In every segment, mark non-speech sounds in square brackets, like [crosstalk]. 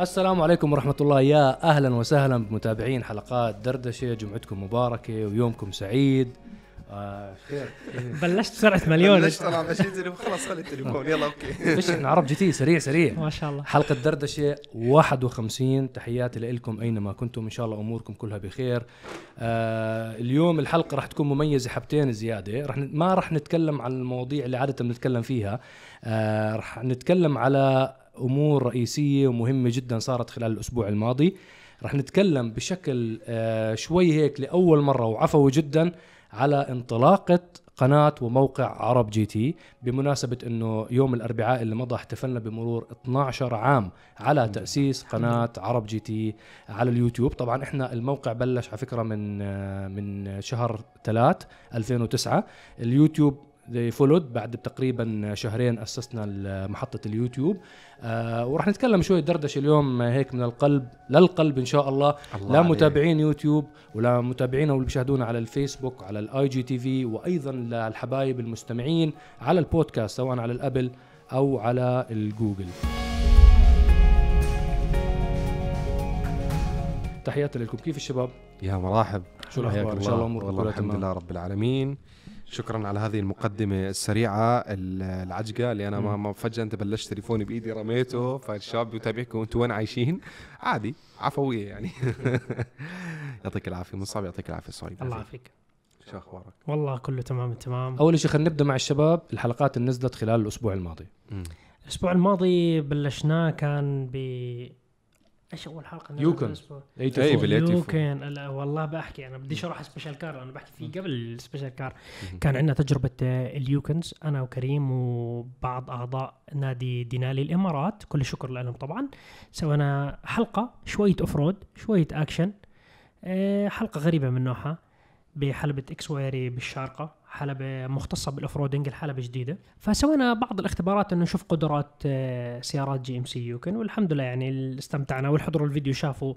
السلام عليكم ورحمة الله. يا أهلا وسهلا بمتابعين حلقات دردشة. جمعتكم مباركة ويومكم سعيد. آه خير. بلشت بسرعة مليون. بلشت ماشي التليفون خلاص خلي التليفون. يلا okay. فيش إحنا عرب GT سريع سريع. ما شاء الله. حلقة دردشة 51 تحياتي لكم أينما كنتم. إن شاء الله أموركم كلها بخير. آه اليوم الحلقة راح تكون مميزة حبتين زيادة. راح ن- ما راح نتكلم عن المواضيع اللي عادة بنتكلم فيها. آه راح نتكلم على أمور رئيسية ومهمة جدا صارت خلال الأسبوع الماضي. راح نتكلم بشكل آه شوي هيك لأول مرة وعفوي جدا على انطلاقة قناة وموقع عرب GT بمناسبة إنه يوم الأربعاء اللي مضى احتفلنا بمرور 12 عام على تأسيس قناة عرب GT على اليوتيوب. طبعا إحنا الموقع بلش على فكرة من آه، من شهر 3 2009 اليوتيوب they followed بعد تقريبا شهرين أسسنا محطة اليوتيوب. آه وراح نتكلم شوي دردشة اليوم هيك من القلب للقلب إن شاء الله. الله لا عليك. متابعين يوتيوب ولا متابعينا واللي بيشاهدونا على الفيسبوك على ال IGTV وأيضا للحبايب المستمعين على البودكاست سواء على ال Apple أو على الجوجل. تحياتي لكم. كيف الشباب؟ يا مرحب. شو الأخبار؟ حياك إن شاء الله أموركم والله الحمد. لله رب العالمين. شكرا على هذه المقدمة السريعة ال- العجقة اللي أنا ما, ما فجأة أنت بلشت تليفوني بإيدي رميته فالشباب بيتابعكم وأنتم وين عايشين؟ عادي عفوية يعني. [laughs] يعطيك العافية مصعب يعطيك العافية سوري. الله يعافيك. شو أخبارك؟ والله كله تمام تمام. أول شيء خلينا نبدأ مع الشباب الحلقات اللي نزلت خلال الأسبوع الماضي. مم. الأسبوع الماضي بلشناه كان ب إيش أول حلقة نزلت Yukon. بال- 84. Yukon. لا والله بحكي أنا بديش أروح special car أنا بحكي فيه قبل ال special car. كان عندنا تجربة آه، ال Yukons أنا وكريم وبعض أعضاء نادي Denali الإمارات. كل الشكر لهم طبعا. سوينا حلقة شوية off road شوية اكشن آه، حلقة غريبة من نوعها بحلبة إكس ويري بالشارقة. حلبة مختصة بال off-roading الحلبة جديدة. فسوينا بعض الاختبارات إنه نشوف قدرات آه، سيارات GMC Yukon والحمد لله يعني استمتعنا واللي حضروا الفيديو شافوا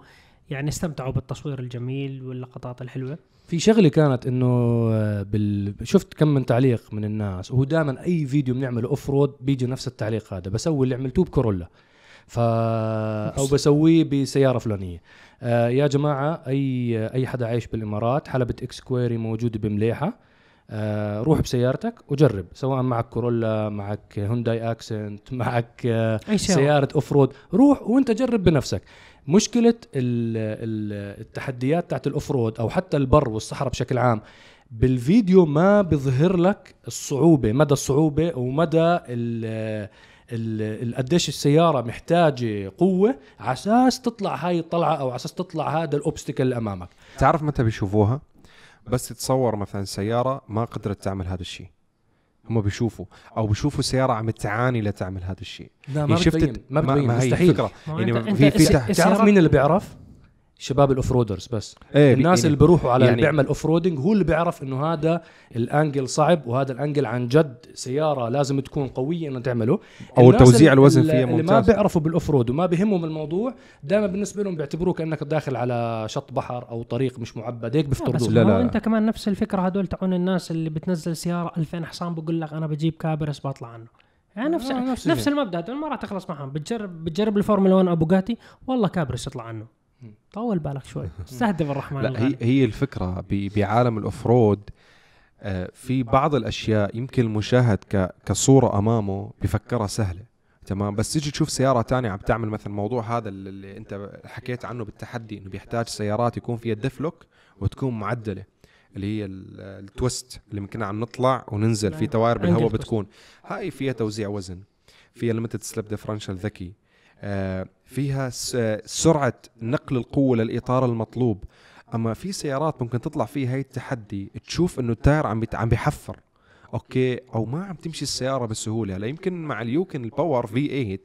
يعني استمتعوا بالتصوير الجميل واللقطات الحلوة. في شغلة كانت إنه آه، بال... شفت كم من تعليق من الناس وهو دائما أي فيديو بنعمله off-road بيجي نفس التعليق هذا بسوي اللي عملتوه بكورولا. ف أو بسويه بسيارة فلانية. آه يا جماعة اي أي حدا عايش بالإمارات حلبة إكس كويري موجودة بمليحة. آه روح بسيارتك وجرب سواء معك كورولا معك هونداي أكسنت معك آه سيارة off-road روح وأنت جرب بنفسك. مشكلة ال ال التحديات تاعت ال off-road أو حتى البر والصحراء بشكل عام بالفيديو ما بيظهر لك الصعوبة مدى الصعوبة ومدى ال ال- قديش السيارة محتاجة قوة على أساس تطلع هاي الطلعة أو على أساس تطلع هذا ال obstacle اللي أمامك. تعرف متى بيشوفوها؟ بس تتصور مثلا سيارة ما قدرت تعمل هذا الشيء. هم بيشوفوا أو بيشوفوا سيارة عم تعاني لتعمل هذا الشيء. لا ما يعني شفت ما بتبين مستحيل. هو يعني في في تعرف؟ مين اللي بيعرف؟ شباب ال off-roaders بس. إيه الناس يعني اللي بيروحوا على يعني- اللي بيعمل off-roading هو اللي بيعرف إنه هذا ال angle صعب وهذا ال angle عن جد سيارة لازم تكون قوية إنه تعمله. أو توزيع اللي- الوزن فيها اللي ما ممتاز. بيعرفوا بال off-road وما بيهمهم الموضوع دائما بالنسبة لهم بيعتبروه كانك داخل على شط بحر أو طريق مش معبد هيك بس بيفترضوه. لا، لا لا. أنت كمان نفس الفكرة هدول تاعون الناس اللي بتنزل سيارة 2000 حصان بقول لك أنا بجيب كابرس بطلع عنه. يعني نفس آه، نفس نفس, المبدأ هدول ما راح تخلص معهم. بتجرب بتجرب الفورمولا 1 أو بوجاتي والله كابرس يطلع عنه. طول بالك شوي. [laughs] استهدي بالرحمن لا هي. هي الفكرة بعالم ال off-road آه، في بعض الأشياء يمكن المشاهد كصورة أمامه بفكرها سهلة. تمام؟ بس تيجي تشوف سيارة تانية عم تعمل مثلا الموضوع هذا اللي- أنت حكيت عنه بالتحدي إنه بيحتاج سيارات يكون فيها diff lock وتكون معدلة اللي هي ال- twist اللي ممكن عم نطلع وننزل. في. تواير بالهواء. بتكون. هاي فيها توزيع وزن. فيها limited slip differential ذكي. فيها سرعة نقل القوة للإطار المطلوب. أما في سيارات ممكن تطلع فيها هاي التحدي تشوف إنه ال tire عم عم بيحفر. okay أو ما عم تمشي السيارة بسهولة. هلا يمكن مع اليوكن ال power V8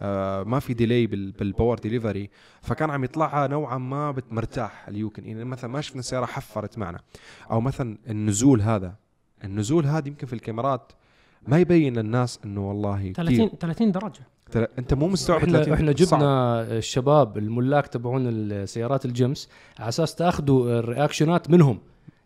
آه ما في delay بال- بال power delivery فكان عم يطلعها نوعا ما مرتاح اليوكن. يعني مثلا ما شفنا سياره حفرت معنا. أو مثلا النزول هذا. النزول هذا يمكن في الكاميرات ما يبين للناس إنه والله 30 كتير 30 درجة. ترى انت مو مستوعب إحنا 30 إحنا صعب. جبنا الشباب الملاك تبعون السيارات الجيمس على أساس تأخذوا ال reactionات منهم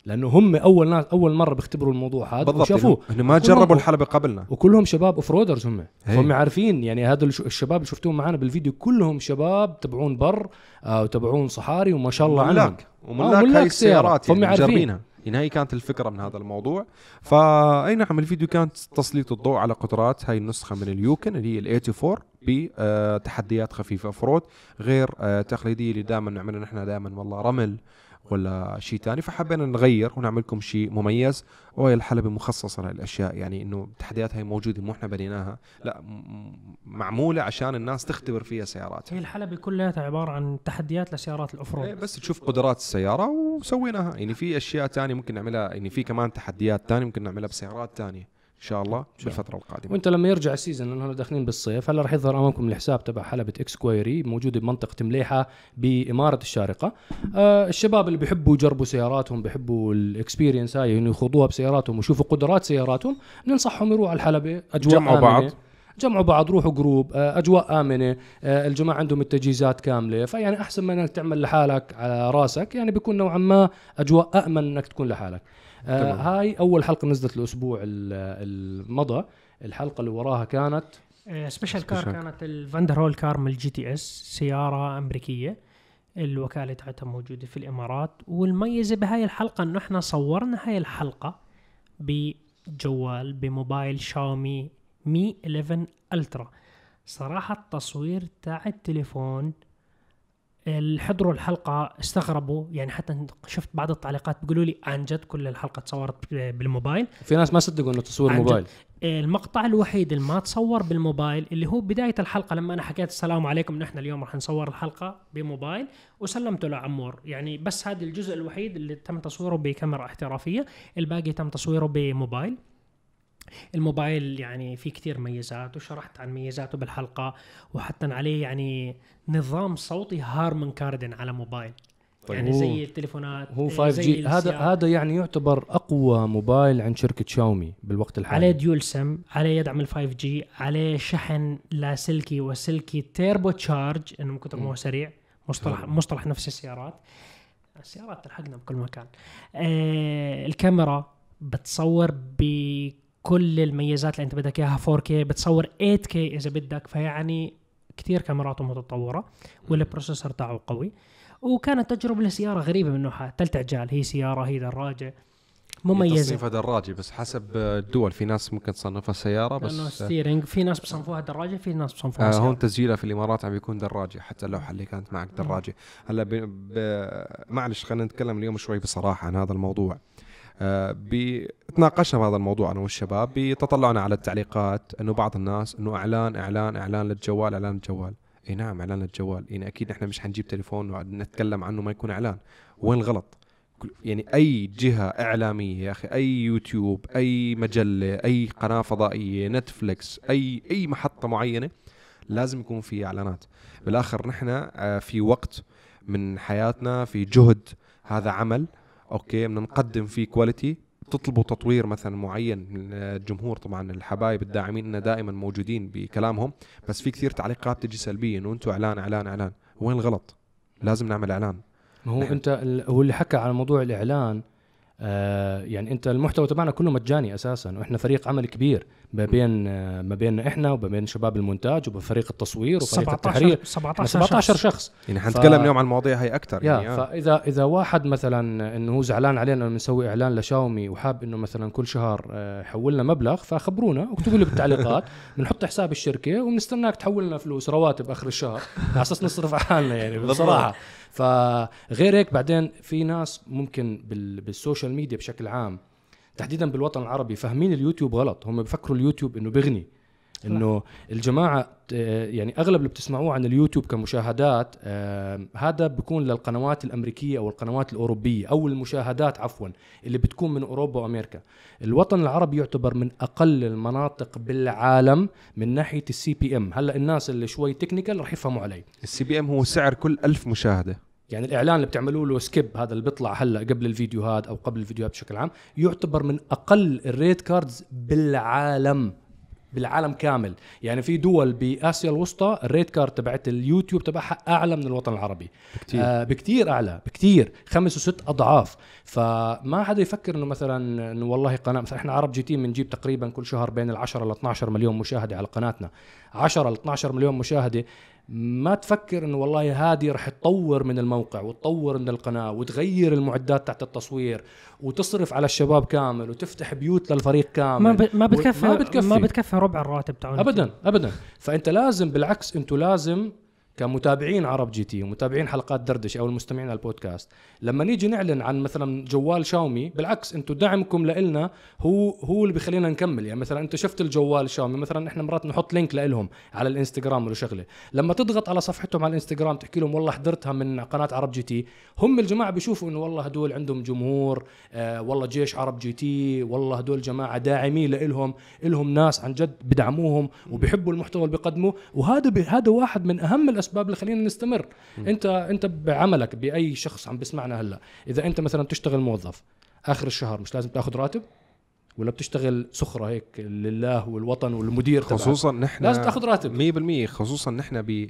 لأنه هم أول ناس أول مرة بيختبروا الموضوع هذا بالضبط وشافوه انه ما جربوا الحلبة قبلنا وكلهم شباب off-roaders هم هي. هم عارفين يعني هذا الش- الشباب اللي شفتوهم معنا بالفيديو كلهم شباب تبعون بر آه وتبعون صحاري وما شاء الله عنهم آه، وملاك ملاك هاي السيارات سيارة. فهم يعني عارفين. يعني هي كانت الفكرة من هذا الموضوع. فاي نعم الفيديو كانت تسليط الضوء على قدرات هاي النسخة من اليوكن اللي هي ال AT4 بتحديات خفيفة off-road غير آه، تقليدية اللي دائما نعملها نحن دائما والله رمل. ولا شيء ثاني فحبينا نغير ونعمل لكم شيء مميز. وهي الحلبة مخصصة للأشياء يعني إنه التحديات هاي موجودة مو إحنا بنيناها. لا معمولة عشان الناس تختبر فيها سيارات هي الحلبة كلها عبارة عن تحديات لسيارات إيه ال off-road بس تشوف قدرات السيارة وسويناها. يعني في أشياء تانية ممكن نعملها. يعني في كمان تحديات تانية ممكن نعملها بسيارات تانية. إن شاء الله بالفترة القادمة وإنت لما يرجع ال season لأنه داخلين بالصيف هلا رح يظهر أمامكم الحساب تبع حلبة إكس كويري موجودة بمنطقة مليحة بإمارة الشارقة آه الشباب اللي بيحبوا يجربوا سياراتهم بيحبوا ال experience هاي إنه يخوضوها بسياراتهم ويشوفوا قدرات سياراتهم بننصحهم يروحوا على الحلبة أجواء جمعوا. بعض. جمعوا بعض روحوا جروب آه، أجواء آمنة آه، الجماعة عندهم التجهيزات كاملة فيعني أحسن ما إنك تعمل لحالك على راسك يعني بيكون نوعا ما أجواء امن إنك تكون لحالك آه تمام. هاي أول حلقة نزلت الأسبوع ال- المضى الحلقة اللي وراها كانت سبيشال كار سبيشال. كانت الفاندر هول كار من الجي تي اس سيارة أمريكية الوكالة تاعتها موجودة في الإمارات والميزة بهاي الحلقة إنه إحنا صورنا هاي الحلقة بجوال بموبايل شاومي مي 11 ألترا. صراحة التصوير تاع التليفون اللي حضروا الحلقة استغربوا يعني حتى شفت بعض التعليقات بيقولوا لي عن جد كل الحلقة تصورت بالموبايل. في ناس ما صدقوا إنه تصوير. موبايل. المقطع الوحيد اللي ما تصور بالموبايل اللي هو بداية الحلقة لما أنا حكيت السلام عليكم نحن اليوم رح نصور الحلقة بموبايل وسلمته لعمور. يعني بس هذا الجزء الوحيد اللي تم تصويره بكاميرا احترافية الباقي تم تصويره بموبايل. الموبايل يعني فيه كتير ميزات وشرحت عن ميزاته بالحلقة وحتى عليه يعني نظام صوتي هارمن كاردن على موبايل طيب. يعني زي التليفونات هو آه، 5G زي هذا. هذا يعني يعتبر أقوى موبايل عند شركة شاومي بالوقت الحالي عليه dual SIM عليه يدعم ال 5G عليه شحن لاسلكي وسلكي turbo charge إنه من كثر ما هو سريع مصطلح تمام. مصطلح نفس السيارات السيارات تلحقنا بكل مكان آه الكاميرا بتصور بكل الميزات اللي انت بدك إياها 4K بتصور 8K إذا بدك فيعني كثير كاميراته متطورة وال processor تاعه قوي وكانت تجربة لسيارة غريبة من نوعها ثلاث عجال هي سيارة هي دراجة مميزه تصنيفها دراجة بس حسب الدول في ناس ممكن تصنفها سيارة لأنه بس steering في ناس بصنفوها دراجة في ناس بصنفوها آه سيارة. هون تسجيلها في الإمارات عم بيكون دراجة حتى اللوحة اللي كانت معك دراجة هلا. معلش خلينا نتكلم اليوم شوي بصراحة عن هذا الموضوع. تناقشنا بهذا الموضوع أنا والشباب بتطلعنا على التعليقات إنه بعض الناس إنه إعلان إعلان إعلان للجوال إعلان للجوال. إي نعم إعلان للجوال. يعني أكيد إحنا مش حنجيب تليفون ونتكلم عنه ما يكون إعلان. وين الغلط؟ يعني أي جهة إعلامية يا أخي أي يوتيوب أي مجلة أي قناة فضائية نتفليكس أي أي محطة معينة لازم يكون في إعلانات. بالآخر نحن آه، في وقت من حياتنا في جهد هذا عمل okay بدنا نقدم فيه quality تطلبوا تطوير مثلا معين من الجمهور طبعا الحبايب الداعمين لنا دائما موجودين بكلامهم. بس في كثير تعليقات تجي سلبية إنه أنتم إعلان إعلان إعلان. وين الغلط؟ لازم نعمل إعلان. ما هو نعم. أنت هو اللي حكى على موضوع الإعلان. آه يعني أنت المحتوى تبعنا كله مجاني أساسا وإحنا فريق عمل كبير ما بين آه ما بيننا إحنا وما بين شباب المونتاج وبفريق التصوير وفريق التحرير. 17 17, 17 شخص. شخص. يعني ف- حنتكلم اليوم عن المواضيع هي أكثر يعني آه. فإذا إذا واحد مثلا إنه هو زعلان علينا إنه بنسوي إعلان لشاومي وحاب إنه مثلا كل شهر آه، يحول لنا مبلغ فخبرونا واكتبوا لي بالتعليقات. [laughs] بنحط حساب الشركة وبنستناك تحول لنا فلوس رواتب آخر الشهر على أساس نصرف على حالنا يعني بصراحة. فغير هيك بعدين في ناس ممكن بال- بالسوشيال ميديا بشكل عام تحديدا بالوطن العربي فاهمين اليوتيوب غلط. هم بفكروا اليوتيوب إنه بغني إنه الجماعة آه، يعني أغلب اللي بتسمعوه عن اليوتيوب كمشاهدات آه، هذا بيكون للقنوات الأمريكية أو القنوات الأوروبية أو المشاهدات عفوا اللي بتكون من أوروبا وأمريكا. الوطن العربي يعتبر من أقل المناطق بالعالم من ناحية ال CPM هلأ الناس اللي شوي technical رح يفهموا علي. ال CPM هو سعر كل ألف مشاهدة. يعني الإعلان اللي بتعملوا له skip هذا اللي بيطلع هلأ قبل الفيديوهات أو قبل الفيديوهات بشكل عام يعتبر من أقل ال rate cards بالعالم بالعالم كامل. يعني في دول بآسيا الوسطى ال rate card تبعت اليوتيوب تبعها أعلى من الوطن العربي. كتير. آه بكتير أعلى بكتير. خمس وست أضعاف. فما حدا يفكر إنه مثلا إنه والله قناة مثلا إحنا عرب جي تي بنجيب تقريبا كل شهر بين ال 10 ل 12 مليون مشاهدة على قناتنا. 10 ل 12 مليون مشاهدة ما تفكر إنه والله هذه رح تطور من الموقع وتطور من القناة وتغير المعدات تحت التصوير وتصرف على الشباب كامل وتفتح بيوت للفريق كامل. ما ب... ما بتكفي ما بتكفي. ما بتكفي ربع الراتب تاعون ابدا ابدا. فأنت لازم بالعكس أنتوا لازم كمتابعين عرب جي تي ومتابعين حلقات دردشة أو المستمعين على البودكاست لما نيجي نعلن عن مثلا جوال شاومي بالعكس أنتوا دعمكم لنا هو هو اللي بيخلينا نكمل. يعني مثلا انت شفت الجوال شاومي مثلا إحنا مرات نحط link لهم على الإنستغرام ولا شغلة. لما تضغط على صفحتهم على الإنستغرام تحكي لهم والله حضرتها من قناة عرب جي تي. هم الجماعة بيشوفوا إنه والله هدول عندهم جمهور آه والله جيش عرب جي تي والله هدول جماعة داعمين لهم لهم ناس عن جد بدعموهم وبيحبوا المحتوى اللي بيقدموه. وهذا. هذا واحد من أهم الأسباب اللي خلينا نستمر. أنت أنت بعملك بأي شخص عم بيسمعنا هلا إذا أنت مثلا بتشتغل موظف آخر الشهر مش لازم تأخذ راتب؟ ولا بتشتغل سخرة هيك لله والوطن والمدير؟ خصوصا نحن لازم تأخذ راتب. 100% خصوصا نحن ب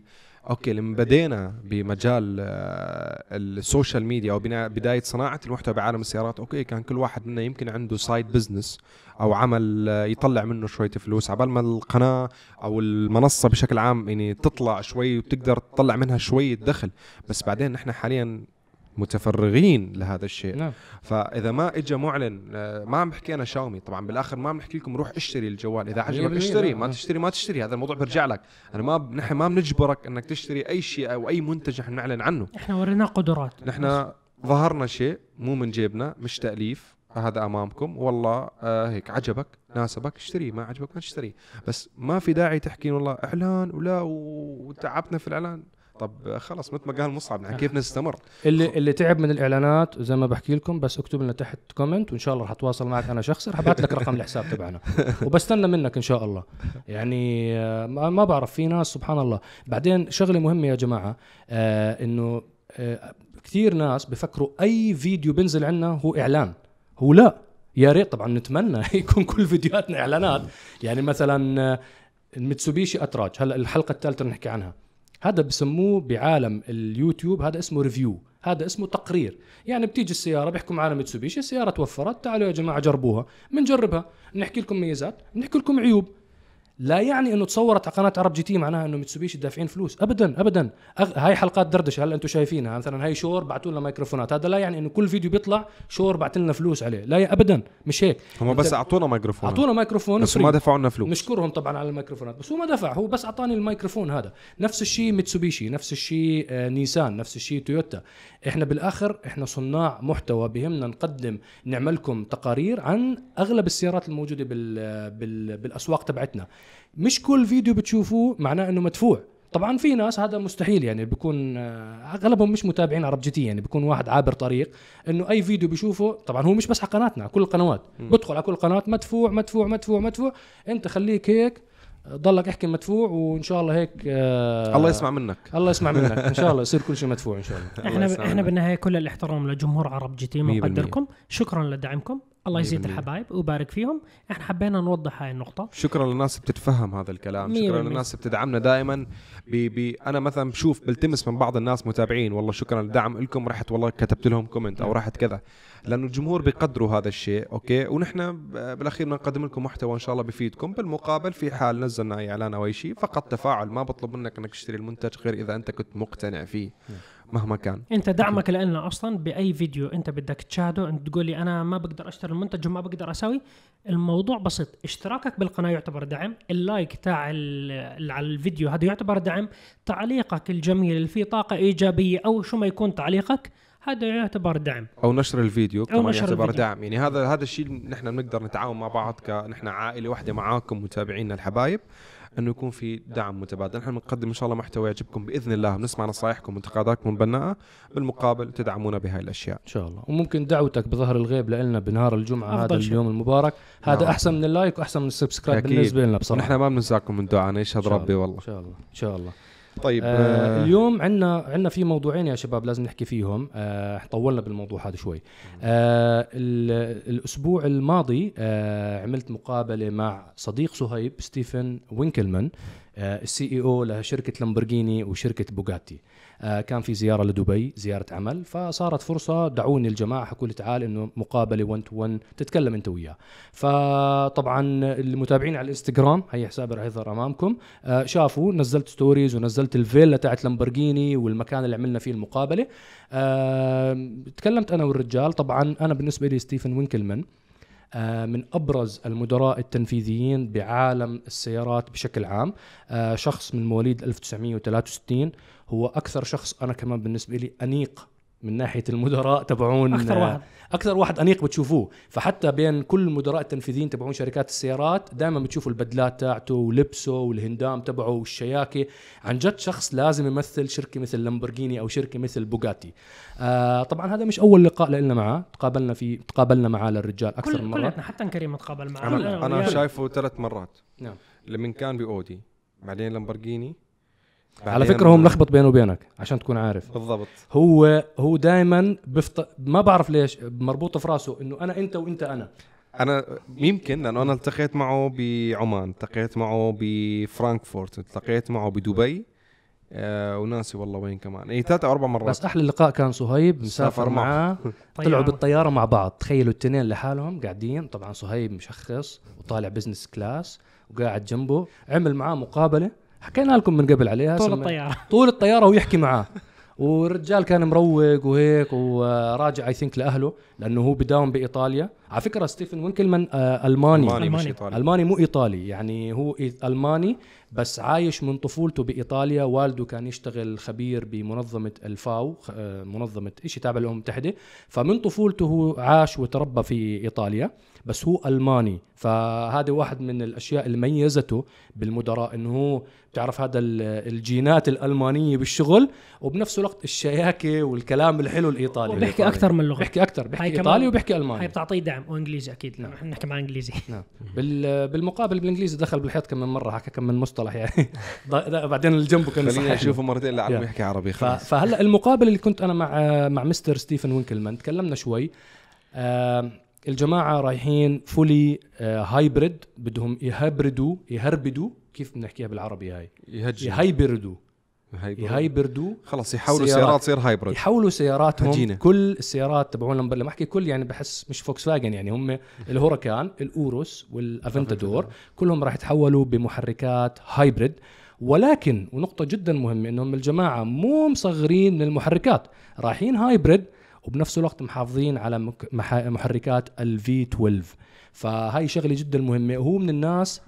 okay لما بدينا بمجال آه، السوشيال ميديا أو بداية صناعة المحتوى بعالم السيارات okay كان كل واحد منا يمكن عنده side business أو عمل آه، يطلع منه شوية فلوس. عبال ما القناة أو المنصة بشكل عام يعني تطلع شوي وتقدر تطلع منها شوية دخل. بس بعدين نحن حاليا متفرغين لهذا الشيء. نعم. فإذا ما اجى معلن آه، ما عم بحكي أنا شاومي طبعا بالآخر ما بنحكي لكم روح اشتري الجوال. إذا عجبك 100% اشتري ما نعم. تشتري ما تشتري هذا الموضوع بيرجع لك. أنا ما. نحن ما بنجبرك إنك تشتري أي شيء أو أي منتج نحن نعلن عنه. إحنا وريناه قدرات. نحن ظهرنا شيء مو من جيبنا مش تأليف هذا أمامكم. والله آه هيك عجبك ناسبك اشتري. ما عجبك ما تشتري. بس ما في داعي تحكي والله إعلان ولا وتعبنا في الإعلان. طب خلص مثل ما قال مصعب نحن كيف نستمر؟ اللي اللي تعب من الإعلانات زي ما بحكي لكم بس اكتب لنا تحت كومنت وإن شاء الله رح أتواصل معك أنا شخصي رح أبعث لك رقم الحساب تبعنا. [laughs] وبستنى منك إن شاء الله. يعني آه، ما بعرف في ناس سبحان الله. بعدين شغلة مهمة يا جماعة آه إنه آه كثير ناس بفكروا أي فيديو بينزل عنا هو إعلان. هو لا. يا ريت طبعا نتمنى [laughs] يكون كل فيديوهاتنا إعلانات. يعني مثلا الميتسوبيشي أتراج. هلا الحلقة الثالثة اللي نحكي عنها. هذا بسموه بعالم اليوتيوب هذا اسمه review هذا اسمه تقرير. يعني بتيجي السيارة بيحكوا معنا ميتسوبيشي السيارة توفرت تعالوا يا جماعة جربوها بنجربها بنحكي لكم ميزات بنحكي لكم عيوب. لا يعني إنه تصورت على قناة عرب جي تي معناها إنه ميتسوبيشي دافعين فلوس. ابدا ابدا. أغ... هاي حلقات دردشة هلا أنتم شايفينها؟ مثلا هاي شور بعثوا لنا ميكروفونات. هذا لا يعني إنه كل فيديو بيطلع شور بعت لنا فلوس عليه. لا يا ابدا. مش هيك. هم بس أعطونا ميكروفون. أعطونا ميكروفون بس. ما دفعوا لنا فلوس. نشكرهم طبعا على الميكروفونات. بس هو ما دفع هو بس أعطاني الميكروفون هذا. نفس الشيء ميتسوبيشي نفس الشيء آه، نيسان نفس الشيء تويوتا. إحنا بالآخر إحنا صناع محتوى بهمنا نقدم نعملكم تقارير عن أغلب السيارات الموجودة بال بال بالأسواق تبعتنا. مش كل فيديو بتشوفوه معناه إنه مدفوع. طبعا في ناس هذا مستحيل يعني بيكون آه، أغلبهم مش متابعين عرب جي تي يعني بيكون واحد عابر طريق إنه أي فيديو بيشوفه طبعا هو مش بس على قناتنا على كل القنوات. بدخل على كل قناه مدفوع مدفوع مدفوع مدفوع. أنت خليك هيك ضلك احكي مدفوع وإن شاء الله هيك آه الله يسمع منك. الله يسمع منك. [laughs] إن شاء الله يصير كل شيء مدفوع إن شاء الله. [laughs] إحنا. إحنا بالنهاية كل الاحترام لجمهور عرب جي تي. مقدركم شكرا لدعمكم. الله يزيد 100%. الحبايب ويبارك فيهم. إحنا حبينا نوضح هاي النقطة. شكرا للناس بتتفهم هذا الكلام. شكرا. للناس بتدعمنا دائما. بي بي أنا مثلا بشوف بلتمس من بعض الناس متابعين. والله شكرا للدعم لكم رحت والله كتبت لهم comment أو رحت كذا. لأنه الجمهور بيقدروا هذا الشيء okay؟ ونحن بالأخير بنقدم لكم محتوى إن شاء الله بيفيدكم بالمقابل في حال نزلنا اي إعلان أو أي شيء فقط تفاعل. ما بطلب منك إنك تشتري المنتج غير إذا أنت كنت مقتنع فيه مهما كان. أنت دعمك لنا أصلا بأي فيديو أنت بدك تشاهده أنت تقول لي أنا ما بقدر أشتري المنتج وما بقدر أسوي الموضوع بسيط. اشتراكك بالقناة يعتبر دعم اللايك تاع على الفيديو هذا يعتبر دعم تعليقك الجميل اللي فيه طاقة إيجابية أو شو ما يكون تعليقك هذا يعتبر دعم. أو نشر الفيديو كمان نشر يعتبر الفيديو. دعم. يعني هذا هذا الشيء نحن بنقدر نتعاون مع بعض كنحن عائلة واحدة معاكم متابعينا الحبايب إنه يكون في دعم متبادل. نحن بنقدم إن شاء الله محتوى يعجبكم بإذن الله. بنسمع نصائحكم وانتقاداتكم البناءة بالمقابل تدعمونا بهاي الأشياء. إن شاء الله. وممكن دعوتك بظهر الغيب لنا بنهار الجمعة هذا شيء. اليوم المبارك. هذا نعم. أحسن من ال like وأحسن من ال subscribe. بالنسبة لنا بصراحة. ونحن ما بننساكم من دعاءنا يشهد إن شاء ربي الله. والله. إن شاء الله. إن شاء الله. طيب آه آه اليوم عندنا عندنا في موضوعين يا شباب لازم نحكي فيهم. آه طولنا بالموضوع هذا شوي. آه ال- الأسبوع الماضي آه عملت مقابلة مع صديق صهيب ستيفن وينكلمان آه ال CEO لشركة لامبورجيني وشركة بوغاتي آه كان في زيارة لدبي زيارة عمل فصارت فرصة دعوني الجماعة حكوا لي تعال إنه مقابلة 1 to 1 تتكلم أنت وياه. فطبعا المتابعين على الإنستغرام هي حسابي راح يظهر أمامكم آه، شافوا نزلت stories ونزلت الفيلا تاعت لامبورجيني والمكان اللي عملنا فيه المقابلة. آه، تكلمت أنا والرجال طبعا أنا بالنسبة لي ستيفن وينكلمان آه، من أبرز المدراء التنفيذيين بعالم السيارات بشكل عام آه، شخص من مواليد 1963 هو أكثر شخص أنا كمان بالنسبة لي أنيق من ناحية المدراء تبعون. أكثر واحد. أكثر واحد أنيق بتشوفوه. فحتى بين كل المدراء التنفيذيين تبعون شركات السيارات دائما بتشوفوا البدلات تاعته ولبسه والهندام تبعه والشياكة. عن جد شخص لازم يمثل شركة مثل لامبورجيني أو شركة مثل بوغاتي آه طبعا هذا مش أول لقاء لنا معاه تقابلنا في تقابلنا معاه للرجال أكثر من كل مرة. كلنا حتى كريم تقابل معه. أنا أنا وياه. شايفه ثلاث مرات. نعم. لمن كان بأودي بعدين لامبورجيني على فكرة هو ملخبط بينه وبينك عشان تكون عارف. بالضبط. هو هو دائما بفط... ما بعرف ليش مربوطه في راسه إنه أنا أنت وأنت أنا. أنا يمكن لأنه أنا التقيت معه بعمان التقيت معه بفرانكفورت التقيت معه بدبي آه وناسي والله وين كمان. اي ثلاث أو أربع مرات. بس أحلى لقاء كان صهيب مسافر سافر معه. معاه [laughs] طيارة. طلعوا بالطيارة مع بعض. تخيلوا الاثنين لحالهم قاعدين. طبعا صهيب مشخص وطالع business class وقاعد جنبه. عمل معاه مقابلة. حكينا لكم من قبل عليها طول الطيارة. [laughs] طول الطيارة وهو يحكي معاه. والرجال كان مروق وهيك وراجع I think لأهله لأنه هو بداوم بإيطاليا. على فكرة ستيفن وينكلمان آه ألماني. ألماني مش ألماني. إيطالي. ألماني مو إيطالي يعني هو ألماني بس عايش من طفولته بإيطاليا. والده كان يشتغل خبير بمنظمة الفاو آه، منظمة شيء تابع للامم المتحده فمن طفولته هو عاش وتربى في إيطاليا. بس هو ألماني. فهذا واحد من الأشياء اللي ميزته بالمدراء إنه هو بتعرف هذا ال- الجينات الألمانية بالشغل وبنفس الوقت الشياكة والكلام الحلو الإيطالي. وبيحكي أكثر من لغة. بيحكي أكثر بيحكي إيطالي وبيحكي هاي الماني بتعطيه دعم وإنجليزي أكيد نعم. نحن نحكي مع إنجليزي. [laughs] نعم. بال بالمقابل بالإنجليزي دخل بالحيط كم من مرة حكى كم من مصطلح يعني. [laughs] بعدين اللي جنبه كان خليني يصححني. أشوفه مرتين. عم يحكي عربي خلاص. فهلأ المقابله اللي كنت أنا مع مع مستر ستيفن وينكلمان تكلمنا شوي. الجماعة رايحين fully hybrid بدهم يهبردوا يهربدوا كيف بنحكيها بالعربي هاي؟ يهجي يهيبردوا hybrid. يهيبردوا خلص يحولوا سيارات. تصير hybrid يحولوا سياراتهم. هجينة. كل السيارات تبعون لما لما احكي كل يعني بحس مش فوكس فاجن يعني. هم الهوراكان الأوروس والأفنتادور كلهم راح يتحولوا بمحركات hybrid ولكن ونقطة جدا مهمة إنهم الجماعة مو مصغرين من المحركات. رايحين hybrid وبنفس الوقت محافظين على محركات ال V12 فهاي شغلة جدا مهمة. وهو من الناس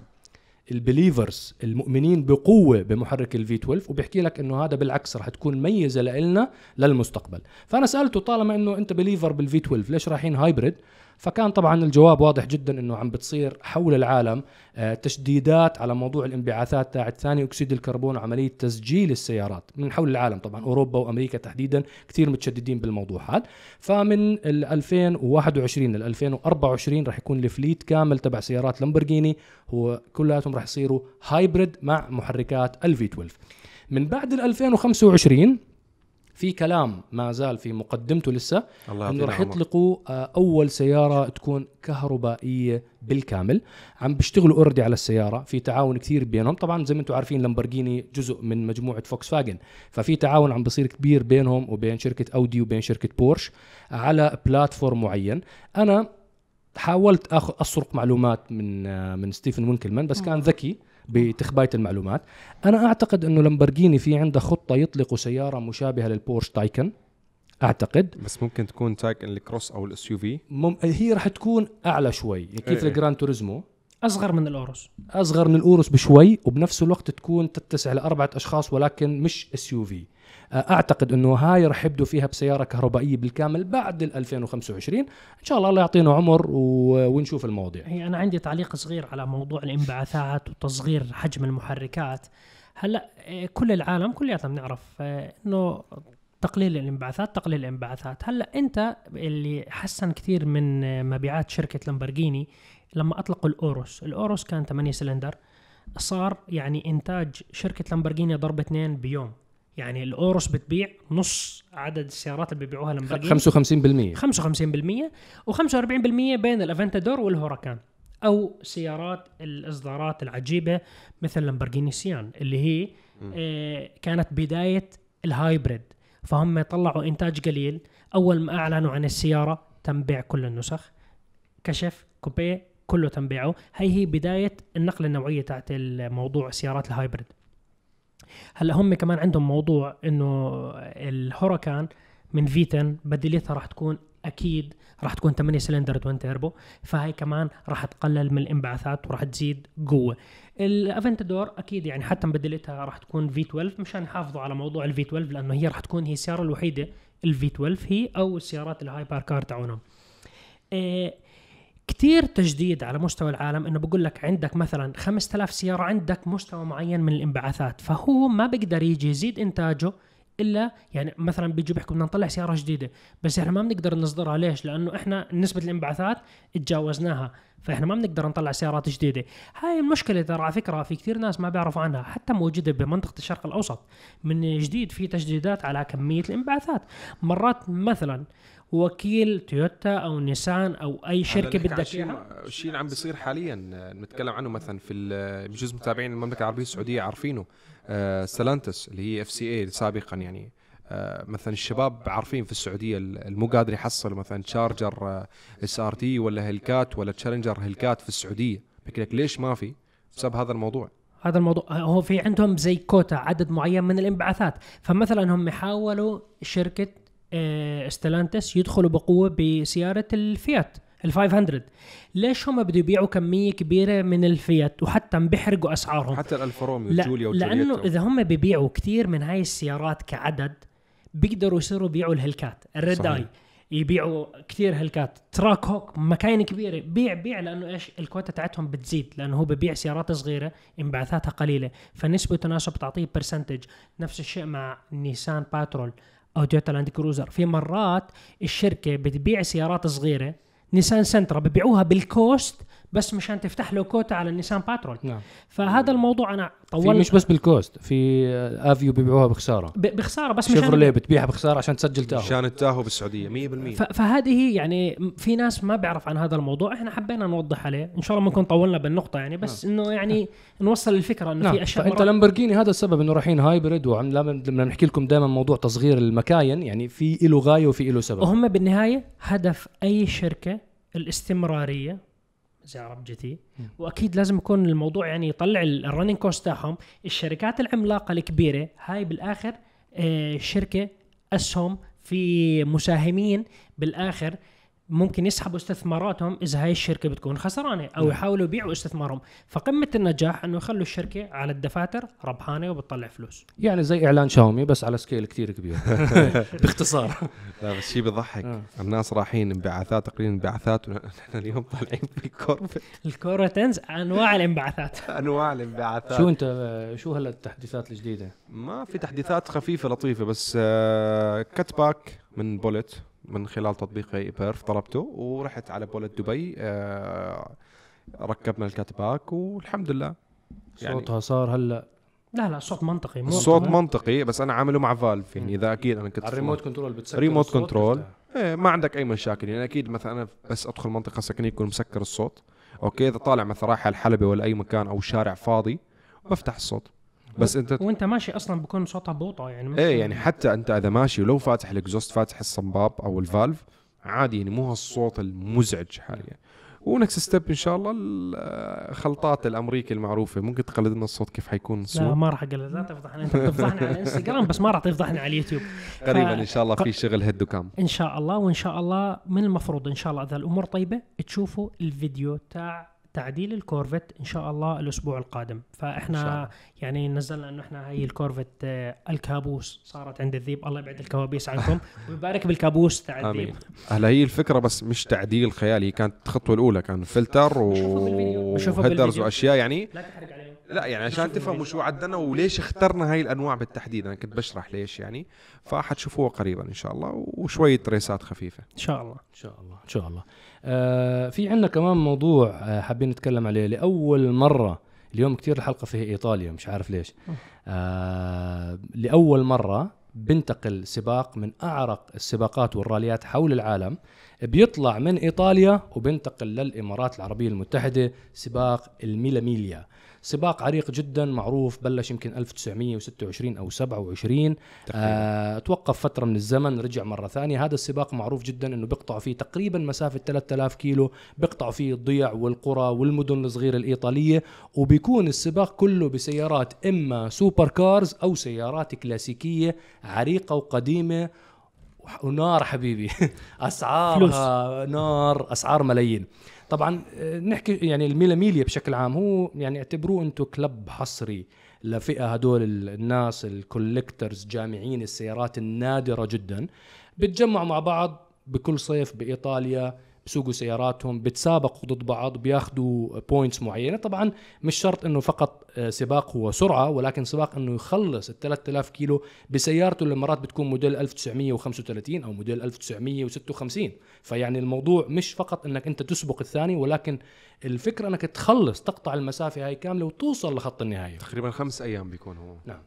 ال believers المؤمنين بقوة بمحرك ال V12 وبيحكي لك إنه هذا بالعكس راح تكون ميزة لنا للمستقبل. فأنا سألته طالما إنه أنت believer بال V12 ليش رايحين hybrid فكان طبعا الجواب واضح جدا إنه عم بتصير حول العالم آه، تشديدات على موضوع الانبعاثات تاعت ثاني أكسيد الكربون وعمليه تسجيل السيارات من حول العالم طبعا أوروبا وأمريكا تحديدا كثير متشددين بالموضوع هذا فمن ال 2021 ل 2024 راح يكون ال fleet كامل تبع سيارات لامبورجيني هو كلياتهم راح يصيروا hybrid مع محركات ال V12 من بعد ال 2025 في كلام ما زال في مقدمته لسه الله إنه راح. يطلقوا آه، أول سيارة تكون كهربائية بالكامل. عم بيشتغلوا already على السيارة. في تعاون كثير بينهم. طبعا زي ما أنتم عارفين لامبورجيني جزء من مجموعة فوكس فاجن ففي تعاون عم بيصير كبير بينهم وبين شركة أودي وبين شركة بورش على platform معين. أنا حاولت اخذ أسرق معلومات من آه، من ستيفن وينكلمان بس كان ذكي. بتخباية المعلومات أنا أعتقد إنه لامبورجيني في عنده خطة يطلقوا سيارة مشابهة للبورش تايكن أعتقد بس ممكن تكون تايك ال cross أو ال SUV. هي راح تكون أعلى شوي كيف إيه. ال Gran Turismo أصغر من الأوروس. أصغر من الأوروس بشوي وبنفس الوقت تكون تتسع لأربعة أشخاص ولكن مش SUV أعتقد إنه هاي راح يبدوا فيها بسيارة كهربائية بالكامل بعد ال 2025 إن شاء الله الله يعطينا عمر و... ونشوف المواضيع. هي أنا عندي تعليق صغير على موضوع الانبعاثات وتصغير حجم المحركات. هلأ آه، كل العالم كلياتنا بنعرف آه، إنه تقليل الانبعاثات تقليل الانبعاثات. هلأ أنت اللي حسن كثير من آه، مبيعات شركة لامبورجيني لما أطلقوا الأوروس. الأوروس كان 8 سلندر. صار يعني إنتاج شركة لامبورجيني ضرب اثنين بيوم. يعني الأوروس بتبيع نص عدد السيارات اللي بيبيعوها لامبورجيني. 55% 55% و45% بين الأفنتادور والهوراكان. أو سيارات الإصدارات العجيبة مثل لامبورجيني سيان اللي هي آه كانت بداية ال hybrid. فهم طلعوا إنتاج قليل. أول ما أعلنوا عن السيارة تم بيع كل النسخ. كشف coupe كله تم بيعه هي هي بداية النقله النوعية تاعت الموضوع سيارات ال hybrid هلأ هم كمان عندهم موضوع إنه الهوراكان من V10 بديلتها راح تكون أكيد راح تكون 8 cylinder twin turbo. فهي كمان راح تقلل من الانبعاثات وراح تزيد قوة. الأفنتادور أكيد يعني حتى مبدلتها راح تكون V12 مشان يحافظوا على موضوع ال V12 لأنه هي راح تكون هي السيارة الوحيدة ال V12 هي أو السيارات ال hypercar تاعونهم. إيه كتير تشديد على مستوى العالم إنه بقول لك عندك مثلا 5000 سيارة عندك مستوى معين من الانبعاثات. فهو ما بيقدر يجي يزيد إنتاجه إلا يعني مثلا بيجوا بيحكوا بدنا نطلع سيارة جديدة. بس إحنا ما بنقدر نصدرها. ليش؟ لأنه إحنا نسبة الانبعاثات تجاوزناها. فإحنا ما بنقدر نطلع سيارات جديدة. هاي المشكلة ترى على فكرة في كثير ناس ما بيعرفوا عنها حتى موجودة بمنطقة الشرق الأوسط. من جديد في تشديدات على كمية الانبعاثات. مرات مثلا وكيل تويوتا أو نيسان أو أي شركة بدك إياها؟ الشيء اللي عم بيصير حاليا. نتكلم عنه مثلا في بجوز متابعين المملكة العربية السعودية عارفينه. آه ستيلانتس اللي هي FCA سابقا يعني. آه مثلا الشباب عارفين في السعودية ال- المو قادر يحصل مثلا Charger SRT ولا Hellcat ولا Challenger Hellcat في السعودية. بحكي لك ليش ما في؟ بسبب هذا الموضوع. هذا الموضوع هو في عندهم زي كوتا عدد معين من الانبعاثات. فمثلا هم حاولوا شركة آه، ستيلانتس يدخلوا بقوة بسيارة الفيات ال 500 ليش هم بده يبيعوا كمية كبيرة من الفيات وحتى بيحرقوا أسعارهم؟ حتى الالفا روميو الجوليا لأنه إذا هم بيبيعوا كثير من هاي السيارات كعدد بيقدروا يصيروا يبيعوا الهيلكات الريد آي. يبيعوا كثير هيلكات. تراكهوك مكاين كبيرة. بيع بيع لأنه إيش؟ الكوتا تاعتهم بتزيد لأنه هو ببيع سيارات صغيرة انبعاثاتها قليلة. فنسبة تناسب تعطيه percentage نفس الشيء مع نيسان باترول أو تويوتا لاند كروزر. في مرات الشركة بتبيع سيارات صغيرة نيسان سنترا ببيعوها بال cost بس مشان تفتح له كوتا على النيسان باترول. نعم. فهذا الموضوع أنا في طولت. مش بس بال cost في أفيو بيبيعوها بخسارة. ب- بخسارة بس شيفروليه مشان بتبيعها بخسارة عشان تسجل تاهو. مشان التاهو بالسعودية 100% ف- فهذه يعني في ناس ما بيعرف عن هذا الموضوع إحنا حبينا نوضح عليه. إن شاء الله ما نكون طولنا بالنقطة يعني بس إنه يعني نوصل الفكرة إنه نعم. في أشياء فأنت لامبرجيني هذا السبب إنه رايحين hybrid وعم لما لما نحكي لكم دائما موضوع تصغير المكاين يعني في له غاية وفي له سبب. وهم بالنهاية هدف أي شركة الاستمرارية زي عرب جي تي. وأكيد لازم يكون الموضوع يعني يطلع ال running cost تاعهم. الشركات العملاقة الكبيرة هاي بالآخر آه، شركة أسهم في مساهمين بالآخر. ممكن يسحبوا استثماراتهم إذا هاي الشركة بتكون خسرانة أو نعم. يحاولوا يبيعوا استثمارهم. فقمة النجاح إنه يخلوا الشركة على الدفاتر ربحانة وبتطلع فلوس. يعني زي إعلان شاومي بس على scale كتير كبير. [laughs] باختصار. [laughs] لا بس شيء بيضحك آه. الناس رايحين انبعاثات تقريبا انبعاثات ونحن اليوم طالعين بالكورفيت الكورفيت أنواع الانبعاثات. [laughs] أنواع الانبعاثات. شو أنت شو هلا التحديثات الجديدة؟ ما في تحديثات خفيفة لطيفة بس آه cat-back من بولت من خلال تطبيق اي بيرف طلبته ورحت على بولت دبي آه ركبنا ال cat-back والحمد لله. يعني صوتها صار هلا. لا لا صوت منطقي مو الصوت منطقي بس أنا عامله مع valve يعني إذا أكيد أنا كنت ال remote control بتسكر remote control. إيه ما عندك أي مشاكل يعني أكيد مثلا أنا بس أدخل منطقة سكنيه يكون مسكر الصوت. okay إذا طالع مثلا رايح على الحلبة ولا أي مكان أو شارع فاضي بفتح الصوت. بس انت وانت ماشي أصلا بكون صوتها بوطة يعني إيه يعني حتى انت اذا ماشي ولو فاتح ال exhaust فاتح الصنباب أو ال valve عادي يعني مو هالصوت المزعج حاليا و next step إن شاء الله الخلطات الأمريكي المعروفة. ممكن تقلد لنا الصوت كيف حيكون لا الصوت؟ ما راح أقول لا تفضحني انت بتفضحني على الانستغرام بس ما راح تفضحني على اليوتيوب. [laughs] قريبا إن شاء الله في شغل head و cam. إن شاء الله وإن شاء الله من المفروض إن شاء الله إذا الأمور طيبة تشوفوا الفيديو تاع تعديل الكورفيت إن شاء الله الأسبوع القادم. فإحنا. يعني نزلنا إنه إحنا هي الكورفيت آه، الكابوس صارت عند الذيب. الله يبعد الكوابيس عنكم. [laughs] ويبارك بالكابوس تاع الذيب. آمين. هلا هي الفكرة بس مش تعديل خيالي. هي كانت الخطوة الأولى. كان فلتر وهيدرز. وأشياء يعني. لا تحرق عليهم. لا يعني عشان تفهموا شو عدلنا وليش اخترنا هاي الأنواع بالتحديد. أنا كنت بشرح ليش يعني. فحتشوفوها قريبا إن شاء الله. وشوية ريسات خفيفة. إن شاء الله. إن شاء الله. إن شاء الله. في عندنا كمان موضوع آه حابين نتكلم عليه. لأول مرة اليوم كتير الحلقة فيها إيطاليا مش عارف ليش. آه لأول مرة بنتقل سباق من أعرق السباقات والراليات حول العالم. بيطلع من إيطاليا وبنتقل للإمارات العربية المتحدة سباق الميلاميليا. سباق عريق جدا معروف بلش يمكن 1926 أو 27 آه توقف فترة من الزمن رجع مرة ثانية. هذا السباق معروف جدا إنه بيقطعوا فيه تقريبا مسافة 3000 كيلو بيقطعوا فيه الضيع والقرى والمدن الصغيرة الإيطالية. وبيكون السباق كله بسيارات إما super cars أو سيارات كلاسيكية عريقة وقديمة. ونار حبيبي. [laughs] أسعارها نار أسعار ملايين. طبعا آه، نحكي يعني الميلاميليا بشكل عام هو يعني اعتبروه أنتم club حصري لفئة هدول الناس ال collectors جامعين السيارات النادرة جدا. بتجمعوا مع بعض بكل صيف بإيطاليا بسوقوا سياراتهم بتسابقوا ضد بعض بياخذوا points معينة. طبعا مش شرط إنه فقط آه، سباق هو سرعة ولكن سباق إنه يخلص ال 3000 كيلو بسيارته اللي مرات بتكون موديل 1935 أو موديل 1956 فيعني الموضوع مش فقط إنك أنت تسبق الثاني ولكن الفكرة إنك تخلص تقطع المسافة هاي كاملة وتوصل لخط النهاية. تقريبا خمس أيام بيكون هو. نعم.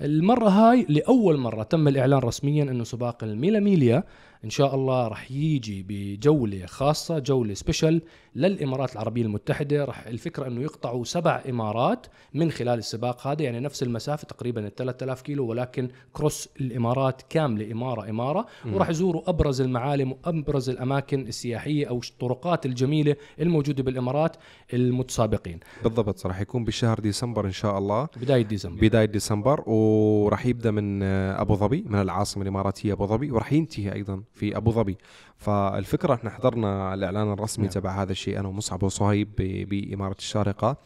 المرة هاي لأول مرة تم الإعلان رسميا أنه سباق الميلا ميليا إن شاء الله رح يجي بجولة خاصة جولة سبيشل للإمارات العربية المتحدة. رح الفكرة أنه يقطعوا سبع إمارات من خلال السباق هذا يعني نفس المسافة تقريبا ال 3000 كيلو ولكن كروس الإمارات كاملة إمارة إمارة. ورح يزوروا أبرز المعالم وأبرز الأماكن السياحية أو الطرقات الجميلة الموجودة بالإمارات المتسابقين. بالضبط راح يكون بشهر ديسمبر إن شاء الله. بداية ديسمبر. بداية ديسمبر. وراح يبدأ من أبو ظبي من العاصمة الإماراتية أبو ظبي وراح ينتهي أيضا. في أبو ظبي. فالفكرة إحنا حضرنا الإعلان الرسمي نعم. تبع هذا الشيء أنا ومصعب وصهيب بإمارة الشارقة.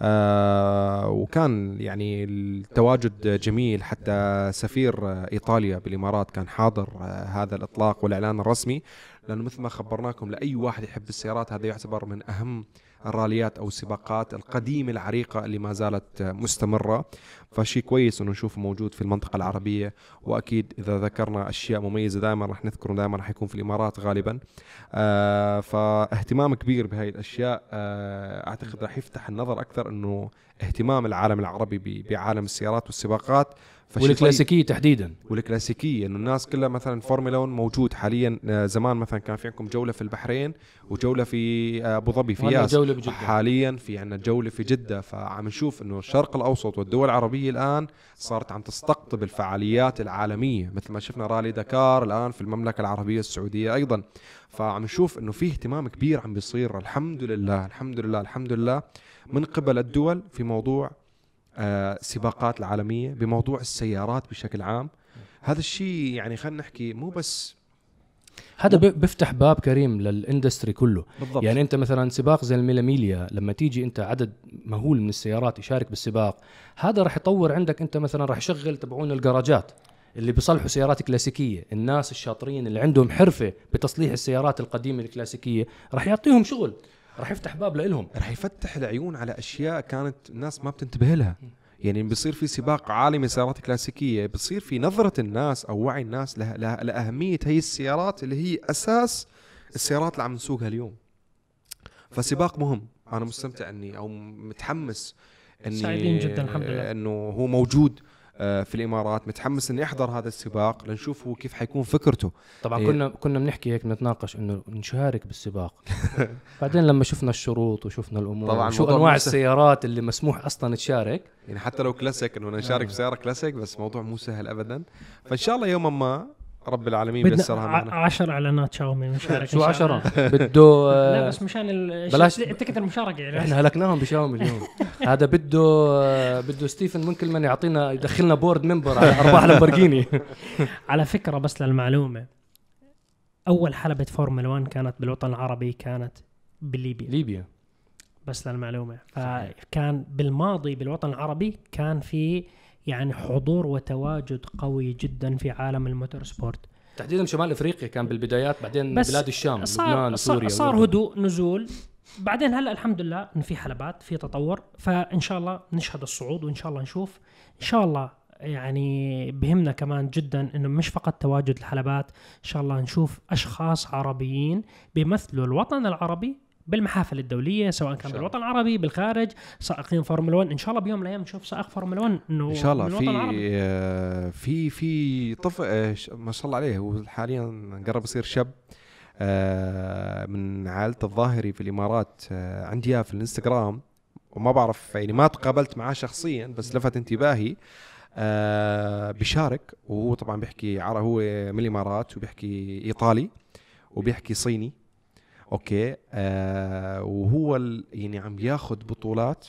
آه وكان يعني التواجد جميل حتى سفير إيطاليا بالإمارات كان حاضر آه هذا الإطلاق والإعلان الرسمي. لأنه مثل ما خبرناكم لأي واحد يحب السيارات هذا يعتبر من أهم الراليات أو السباقات القديمة العريقة اللي ما زالت مستمرة فشيء كويس إنه نشوفه موجود في المنطقة العربية. وأكيد إذا ذكرنا أشياء مميزة دائما راح نذكره دائما راح يكون في الإمارات غالبا. آه فاهتمام كبير بهاي الأشياء. آه أعتقد راح يفتح النظر أكثر إنه اهتمام العالم العربي بعالم السيارات والسباقات. فشي طيب. تحديدا. والكلاسيكية انه الناس كلها مثلا فورمولا 1 موجود حاليا آه، زمان مثلا كان في عندكم جولة في البحرين وجولة في آه، أبو ظبي في ياس جولة بجدة. حاليا في عندنا جولة في جدة فعم نشوف إنه الشرق الأوسط والدول العربية الآن صارت عم تستقطب الفعاليات العالمية مثل ما شفنا رالي دكار الآن في المملكة العربية السعودية أيضا. فعم نشوف إنه في اهتمام كبير عم بيصير. الحمد لله الحمد لله الحمد لله. من قبل الدول في موضوع آه، السباقات العالمية بموضوع السيارات بشكل عام. هذا الشيء يعني خلينا نحكي مو بس هذا بيفتح باب كريم للإندستري كله. بالضبط. يعني أنت مثلا سباق زي الميلاميليا لما تيجي أنت عدد مهول من السيارات يشارك بالسباق هذا راح يطور عندك أنت مثلا راح يشغل تبعون الجراجات اللي بيصلحوا سيارات كلاسيكية. الناس الشاطرين اللي عندهم حرفة بتصليح السيارات القديمة الكلاسيكية راح يعطيهم شغل. راح يفتح باب لهم رح يفتح العيون على أشياء كانت الناس ما بتنتبه لها. يعني بيصير في سباق عالمي سيارات كلاسيكيه بصير في نظرة الناس أو وعي الناس لها لها لأهمية هي السيارات اللي هي أساس السيارات اللي عم نسوقها اليوم. فسباق مهم. أنا مستمتع إني أو متحمس إني سعيدين جداً، الحمد لله. إنه هو موجود. في الإمارات متحمس اني احضر هذا السباق لنشوف هو كيف حيكون فكرته. طبعا إيه. كنا كنا بنحكي هيك نتناقش إنه نشارك بالسباق. [laughs] بعدين لما شفنا الشروط وشفنا الأمور طبعاً شو أنواع مو سهل. السيارات اللي مسموح أصلا تشارك. يعني حتى لو كلاسيك إنه نشارك بسيارة كلاسيك بس موضوع مو سهل ابدا. فإن شاء الله يوما ما رب العالمين بيسرها معنا. ع- عشر إعلانات شاومي مشاركه شو إن شاء الله. [laughs] عشرة بده لا بس مشان ال- بلاش- تكت المشاركه يعني. إحنا هلكناهم بشاومي اليوم. [laughs] هذا بده بده ستيفن ممكن من يعطينا يدخلنا board member على أرباح لامبورجيني. [laughs] على فكرة بس للمعلومة أول حلبة فورمولا 1 كانت بالوطن العربي كانت بليبيا. ليبيا. بس للمعلومة. فكان بالماضي بالوطن العربي كان في يعني حضور وتواجد قوي جدا في عالم ال motorsport تحديدا شمال إفريقيا كان بالبدايات بعدين بس بلاد الشام صار لبنان صار, سوريا صار والأردن. هدوء نزول. بعدين هلأ الحمد لله إن في حلبات في تطور. فإن شاء الله نشهد الصعود وإن شاء الله نشوف. إن شاء الله يعني بهمنا كمان جدا إنه مش فقط تواجد الحلبات إن شاء الله نشوف أشخاص عربيين بيمثلوا الوطن العربي بالمحافل الدولية سواء كان. بالوطن العربي بالخارج سائقين فورمولا 1 إن شاء الله بيوم من الأيام نشوف سائق فورمولا 1 إنه إن شاء الله. من الوطن في. آه، في في طفل آه، ما شاء الله عليه. هو حاليا قرب يصير شاب آه، من عائلة الظاهري في الإمارات آه، عندي إياه في الإنستغرام. وما بعرف يعني ما تقابلت معاه شخصيا بس لفت انتباهي آه، بيشارك. وهو طبعا بيحكي عربي هو من الإمارات وبيحكي إيطالي وبيحكي صيني. okay آه وهو يعني عم ياخذ بطولات.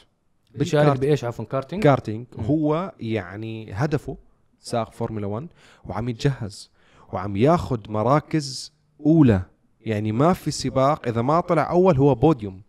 بيشارك بإيش؟ عفوا karting؟ karting. هو يعني هدفه سائق فورمولا 1 وعم يتجهز وعم ياخذ مراكز أولى. يعني ما في سباق إذا ما طلع أول هو بوديوم.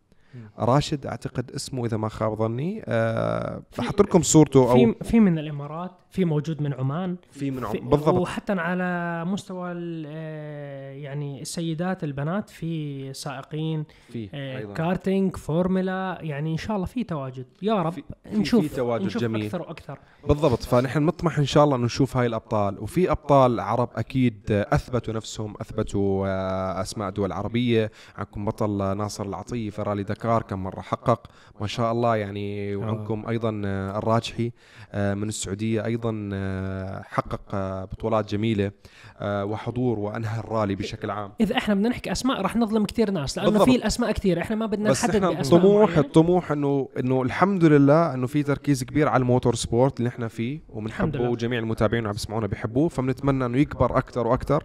راشد أعتقد اسمه إذا ما خاب ظني. أه في- بحط لكم صورته أو في في من الإمارات في موجود من عمان. في من في عم- بالضبط. وحتى على مستوى آه، يعني السيدات البنات في سائقين في آه، أيضاً. karting formula يعني إن شاء الله في تواجد. يا رب في- نشوف في تواجد نشوف جميل. أكثر وأكثر. بالضبط. فنحن نطمح إن شاء الله انه نشوف هاي الأبطال. وفي أبطال عرب أكيد أثبتوا نفسهم أثبتوا آه، أسماء دول عربية. عندكم بطل آه، ناصر العطيه في رالي دكار كم مرة حقق ما شاء الله يعني وعندكم أيضا آه، الراجحي آه، من السعودية أيضا آه، حقق آه، بطولات جميلة آه، وحضور وأنهى الرالي بشكل عام إذا إحنا بدنا نحكي أسماء رح نظلم كثير ناس لأنه. في الأسماء كثير إحنا ما بدنا بس نحدد إحنا بأسماء طموح معينة. الطموح إنه إنه الحمد لله إنه في تركيز كبير على الموتور سبورت اللي إحنا فيه وبنحبه. وجميع المتابعين اللي عم بيسمعونا بيحبوه فبنتمنى إنه يكبر أكثر وأكثر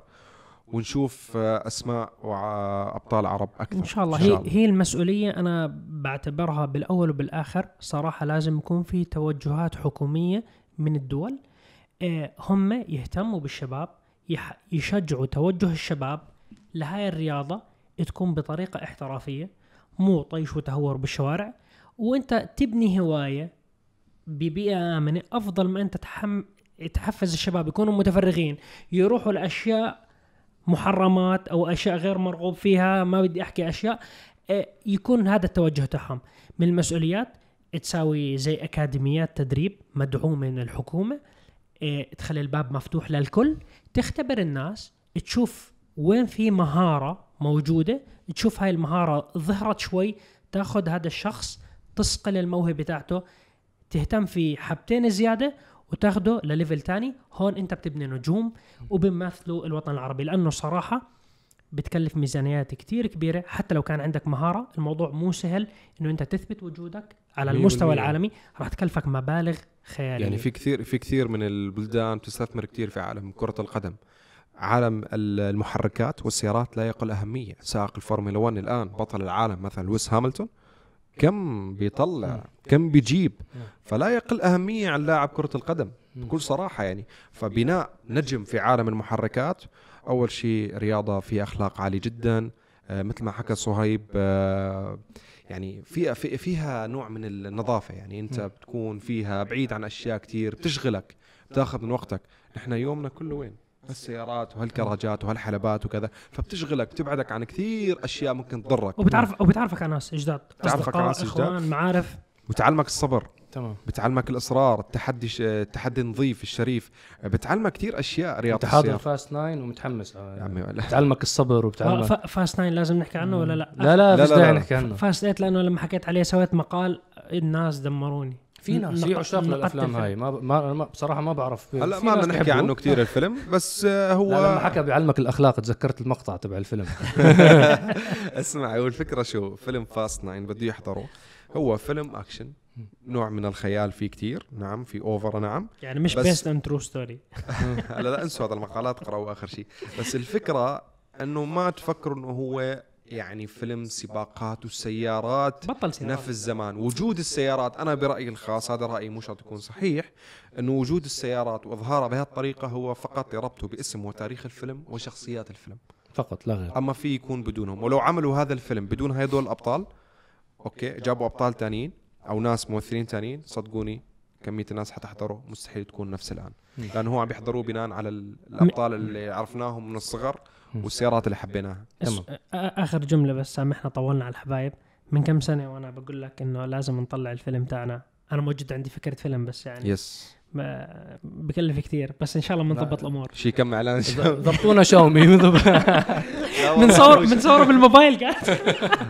ونشوف آه، أسماء وأبطال عرب أكثر. إن شاء الله. هي هي المسؤولية أنا بعتبرها بالأول وبالآخر. صراحة لازم يكون في توجهات حكومية من الدول آه، هم يهتموا بالشباب يشجعوا توجه الشباب لهاي الرياضة. تكون بطريقة احترافية مو طيش وتهور بالشوارع. وأنت تبني هواية ببيئة آمنة أفضل ما انت تحم تحفز الشباب يكونوا متفرغين يروحوا لأشياء محرمات أو أشياء غير مرغوب فيها ما بدي أحكي أشياء آه، يكون هذا التوجه تاعهم من المسؤوليات تساوي زي أكاديميات تدريب مدعومة من الحكومة آه، تخلي الباب مفتوح للكل. تختبر الناس تشوف وين في مهارة موجودة تشوف هاي المهارة ظهرت شوي تاخذ هذا الشخص تصقل الموهبة تاعته تهتم في حبتين زيادة وتاخده لليفل تاني. هون انت بتبني نجوم وبيمثلوا الوطن العربي لأنه صراحة بتكلف ميزانيات كتير كبيرة. حتى لو كان عندك مهارة الموضوع مو سهل إنه أنت تثبت وجودك على المستوى. العالمي. راح تكلفك مبالغ خيالية. يعني في كثير في كثير من البلدان تستثمر كثير في عالم كرة القدم. عالم ال- المحركات والسيارات لا يقل أهمية. سائق الفورمولا 1 الآن بطل العالم مثلا لويس هاملتون. كم بيطلع كم بيجيب. فلا يقل أهمية عن لاعب كرة القدم بكل صراحة يعني. فبناء نجم في عالم المحركات أول شيء رياضة في أخلاق عالي جدا آه، مثل ما حكى صهيب آه، يعني في في- فيها نوع من النظافة يعني. أنت. بتكون فيها بعيد عن أشياء كتير بتشغلك بتاخذ من وقتك. نحن يومنا كله وين؟ هالسيارات وهالكراجات وهالحلبات وكذا فبتشغلك بتبعدك عن كثير أشياء ممكن تضرك وبتعرف وبتعرفك على ناس جداد بتعرفك على ناس جداد. إخوان معارف بتعلمك الصبر تمام بتعلمك الإصرار التحدي ش... التحدي النظيف الشريف بتعلمك كثير أشياء رياضة أنت حاضر. Fast Nine ومتحمس يا عمي لا. بتعلمك الصبر آه، وبتعلمك ف- Fast Nine لازم نحكي عنه ولا لا؟ لا لا لا، فيش لا، داعي لا. نحكي عنه Fast Eight لأنه لما حكيت عليه سويت مقال الناس دمروني في ناس في عشاق للأفلام. هاي. ما, ما ما- بصراحة ما بعرف هلا ما بدنا نحكي. عنه كثير الفيلم بس آه، هو لا لما حكى بيعلمك الأخلاق تذكرت المقطع تبع الفيلم. [laughs] اسمع هو الفكرة شو؟ فيلم Fast 9 بده يحضره هو فيلم أكشن نوع من الخيال فيه كتير. نعم في over نعم. يعني مش بس- based on true story لا لا انسوا هذا المقالات اقرأوا آخر شيء. بس الفكرة إنه ما تفكروا إنه هو يعني فيلم سباقات والسيارات بطل سيارات. نفس الزمان. وجود السيارات أنا برأيي الخاص هذا رأيي مو شرط يكون صحيح إنه وجود السيارات واظهارها بهالطريقه هو فقط لربطه باسم وتاريخ الفيلم وشخصيات الفيلم. فقط لا غير. أما في يكون بدونهم. ولو عملوا هذا الفيلم بدون هذول الأبطال أوكي جابوا أبطال تانيين أو ناس ممثلين تانيين صدقوني كمية الناس حتحضره مستحيل تكون نفس الآن. لأنه هو عم بيحضروه بناء على ال- الأبطال اللي عرفناهم من الصغر. والسيارات اللي حبيناها. تمام. آخر جملة بس سامحنا طولنا على الحبايب. من كم سنة وأنا بقول لك إنه لازم نطلع الفيلم تاعنا؟ أنا موجود عندي فكرة فيلم بس يعني. يس. ما- بكلف كثير بس إن شاء الله بنضبط الأمور. شي كم إعلان. [laughs] ضبطونا شاومي. [laughs] [laughs] بنصور بنصوره بالموبايل قاعد.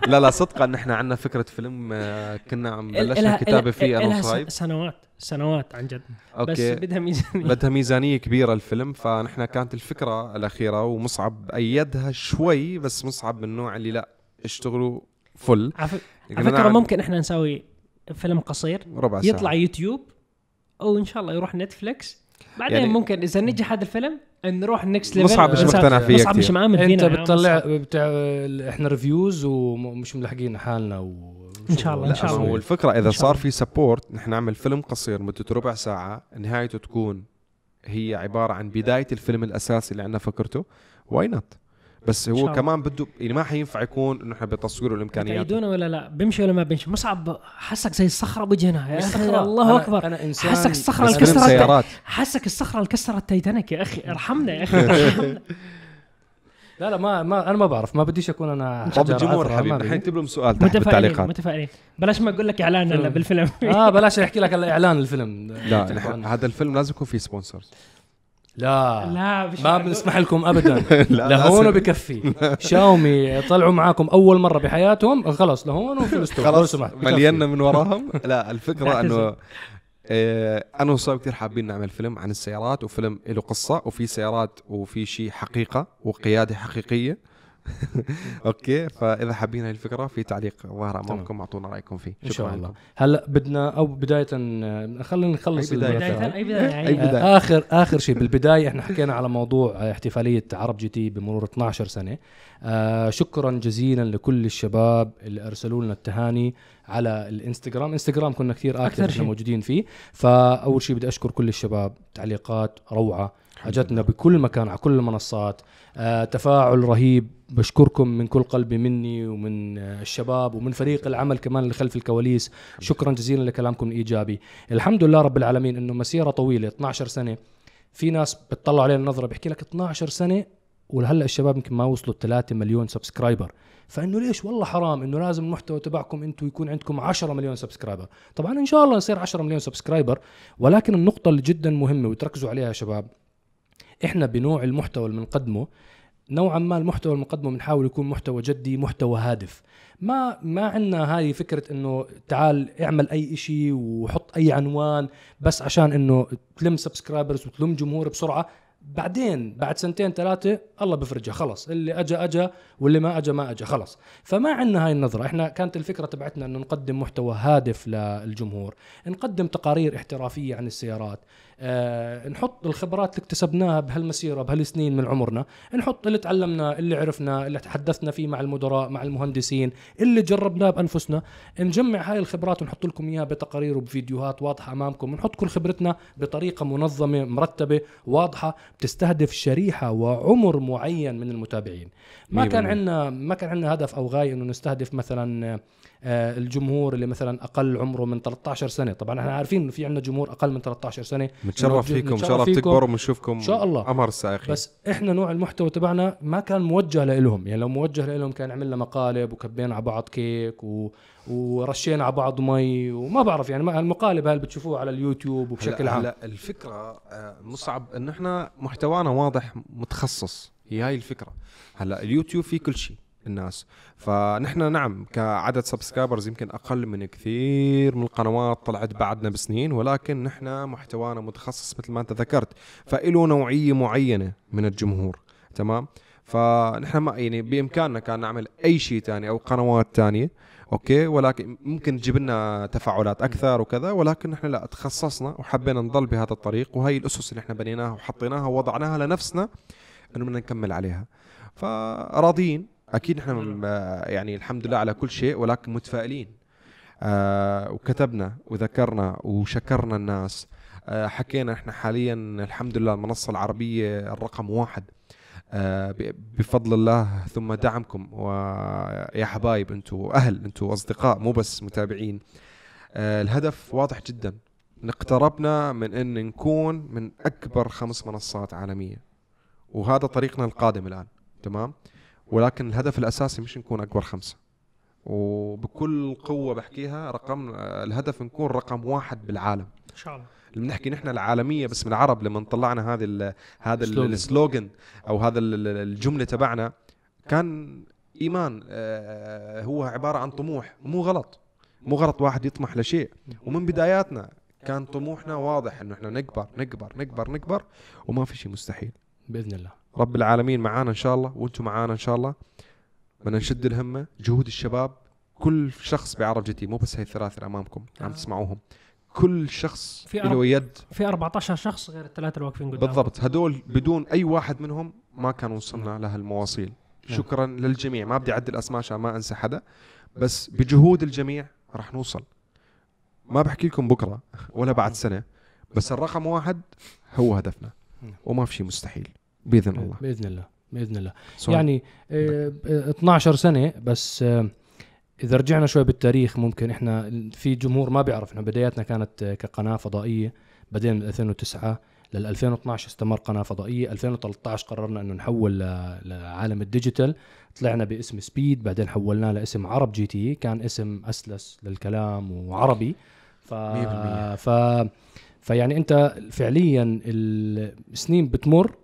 لا لا صدقا نحن عندنا فكرة فيلم آه، كنا عم بلشنا إلها- فيه أنا وصهيب سنوات. سنوات عن جد. بس okay. بدها ميزانية. بدها ميزانية كبيرة الفيلم فنحن كانت الفكرة الأخيرة ومصعب أيدها شوي بس مصعب من النوع اللي لا اشتغلوا full على فكرة ممكن إحنا نسوي فيلم قصير ربع ساعة. يطلع يوتيوب أو إن شاء الله يروح Netflix بعدين يعني- يعني ممكن إذا نجح هذا الفيلم نروح next level مصعب مش مقتنع فيه. مصعب مش. مآمن أنت فينا يا بتطلع مصعب. بتاع إحنا reviews ومش ملاحقين حالنا و إن شاء الله، لا شاء الله. هو الفكرة إذا صار. في سبورت نحن نعمل فيلم قصير مدته ربع ساعة نهايته تكون هي عبارة عن بداية الفيلم الأساسي اللي عندنا فكرته واي نوت بس هو شاء. كمان بده يعني ما حينفع يكون إنه إحنا بتصوير والإمكانيات تعيدونا ولا لا بيمشي ولا ما بيمشي مصعب حسك زي الصخرة بوجهنا يا أخي الصخرة. الله أنا- أكبر أنا إنسان حسك الصخرة بس الكسرة فيلم الت- سيارات حسك الصخرة اللي كسرت تايتانيك يا أخي ارحمنا يا أخي ارحمنا. [laughs] لا لا ما, ما أنا ما بعرف ما بديش أكون أنا طب الجمهور حبيبي ما نحن بدي. نكتب لهم سؤال تحت متفائلين بالتعليقات. متفائلين. بلاش ما أقول لك إعلان هلا بالفيلم. [laughs] آه بلاش أحكي لك هلا إعلان الفيلم. لا [laughs] هذا الفيلم لازم يكون فيه سبونسرز. لا لا ما بنسمح لكم ابدا. [laughs] لا، لهون. بكفي. شاومي طلعوا معاكم أول مرة بحياتهم خلص لهون لو خلاص. ملينا من وراهم. لا الفكرة. إنه أنا وصايب كثير حابين نعمل فيلم عن السيارات وفيلم له قصة وفي سيارات وفي شيء حقيقة وقيادة حقيقية. [laughs] okay فإذا حابين هاي الفكرة في تعليق ظاهر امامكم أعطونا رأيكم فيه إن شاء الله. هلا بدنا أو بداية آه، خلينا نخلص أي بداية. المثال. بداية أي بداية أي يعني بداية. آه، آخر آخر شيء بالبداية إحنا حكينا على موضوع آه، احتفالية عرب GT بمرور 12 سنة آه شكرا جزيلا لكل الشباب اللي ارسلوا لنا التهاني على الإنستغرام إنستغرام كنا كثير أكثر أكثر إحنا شيء. موجودين فيه فأول شيء بدي أشكر كل الشباب تعليقات روعة اجتنا بكل مكان على كل المنصات. آه تفاعل رهيب. بشكركم من كل قلبي مني ومن آه الشباب ومن فريق العمل كمان اللي خلف الكواليس. شكرا جزيلا لكلامكم الإيجابي. الحمد لله رب العالمين إنه مسيرة طويلة 12 سنة. في ناس بتطلعوا علينا نظرة بيحكي لك 12 سنة ولهلأ الشباب يمكن ما وصلوا 3 مليون subscriber. فإنه ليش؟ والله حرام إنه لازم المحتوى تبعكم أنتم يكون عندكم 10 مليون subscriber. طبعا إن شاء الله يصير 10 مليون subscriber ولكن النقطة اللي جدا مهمة وتركزوا عليها يا شباب إحنا بنوع المحتوى اللي بنقدمه نوعا ما المحتوى اللي بنقدمه بنحاول يكون محتوى جدي محتوى هادف. ما ما عندنا هاي فكرة إنه تعال اعمل أي إشي وحط أي عنوان بس عشان إنه تلم سبسكرايبرز وتلم جمهور بسرعة. بعدين بعد سنتين ثلاثة الله بفرجها خلص اللي اجى اجى واللي ما اجى ما اجى خلص فما عندنا هاي النظرة. إحنا كانت الفكرة تبعتنا إنه نقدم محتوى هادف للجمهور. نقدم تقارير احترافية عن السيارات. آه، نحط الخبرات اللي اكتسبناها بهالمسيرة بهالسنين من عمرنا. نحط اللي تعلمنا اللي عرفنا اللي تحدثنا فيه مع المدراء مع المهندسين اللي جربناه بأنفسنا. نجمع هاي الخبرات ونحط لكم إياها بتقارير وبفيديوهات واضحة أمامكم. ونحط كل خبرتنا بطريقة منظمة مرتبة واضحة بتستهدف شريحة وعمر معين من المتابعين. ما كان. عندنا ما كان عندنا هدف أو غاية إنه نستهدف مثلا الجمهور اللي مثلا أقل عمره من 13 سنة. طبعا إحنا عارفين إنه في عندنا جمهور أقل من 13 سنة. متشرف فيكم ان شاء الله. بتكبروا ونشوفكم إن شاء الله. أمر السائقين. بس إحنا نوع المحتوى تبعنا ما كان موجه لهم يعني لو موجه لهم كان عملنا مقالب وكبينا على بعض كيك و... ورشينا على بعض مي وما بعرف. يعني المقالب هاي بتشوفوها على اليوتيوب وبشكل عام؟ هلا الفكرة آه، مصعب إنه إحنا محتوانا واضح متخصص. هي هاي الفكرة. هلا اليوتيوب فيه كل شيء. الناس. فنحن نعم كعدد subscribers يمكن أقل من كثير من القنوات طلعت بعدنا بسنين ولكن نحن محتوانا متخصص مثل ما أنت ذكرت فإله نوعية معينة من الجمهور. تمام؟ فنحن ما يعني بإمكاننا كان نعمل أي شيء تاني أو قنوات تانية okay؟ ولكن ممكن تجيب لنا تفاعلات أكثر وكذا ولكن نحن لا تخصصنا وحبينا نضل بهذا الطريق وهي الأسس اللي إحنا بنيناها وحطيناها ووضعناها لنفسنا إنه بدنا نكمل عليها. فراضيين أكيد نحن يعني الحمد لله على كل شيء ولكن متفائلين. آه وكتبنا وذكرنا وشكرنا الناس. آه حكينا إحنا حاليا الحمد لله المنصة العربية الرقم واحد. آه، بفضل الله ثم دعمكم. ويا حبايب أنتم أهل أنتم أصدقاء مو بس متابعين. آه، الهدف واضح جدا. اقتربنا من أن نكون من أكبر خمس منصات عالمية. وهذا طريقنا القادم الآن تمام؟ ولكن الهدف الأساسي مش نكون أكبر خمسة. وبكل قوة بحكيها رقم الهدف نكون رقم واحد بالعالم. إن شاء الله. اللي بنحكي نحن العالمية بس من العرب لما طلعنا ال هذا ال- سلوغن. السلوغن أو هذا ال- ال- الجملة تبعنا كان إيمان آه، هو عبارة عن طموح. مو غلط. مو غلط واحد يطمح لشيء. ومن بداياتنا كان طموحنا واضح إنه إحنا نكبر نكبر نكبر نكبر وما في شيء مستحيل. بإذن الله. رب العالمين معانا إن شاء الله وأنتم معانا إن شاء الله. بدنا نشد الهمة جهود الشباب. كل شخص بعرب جدي مو بس هي الثلاثة اللي أمامكم عم آه. تسمعوهم. كل شخص في له يد. في 14 شخص غير الثلاثة اللي واقفين قدام. بالضبط. هدول بدون أي واحد منهم ما كان وصلنا لهالمواصيل نعم. شكرا للجميع. ما بدي أعدل أسماء عشان ما أنسى حدا بس بجهود الجميع راح نوصل. ما بحكي لكم بكرة ولا بعد سنة بس الرقم واحد هو هدفنا. نعم. وما في شيء مستحيل. بإذن الله. بإذن الله بإذن الله. سؤال. يعني آه، آه، 12 سنة بس آه، إذا رجعنا شوي بالتاريخ ممكن إحنا في جمهور ما بيعرف إحنا بداياتنا كانت آه، كقناة فضائية بعدين من 2009 لل 2012 استمر قناة فضائية. 2013 قررنا إنه نحول لعالم ال digital. طلعنا باسم Speed بعدين حولناه لاسم عرب GT كان اسم أسلس للكلام وعربي. ف 100%. ف فيعني أنت فعليا السنين بتمر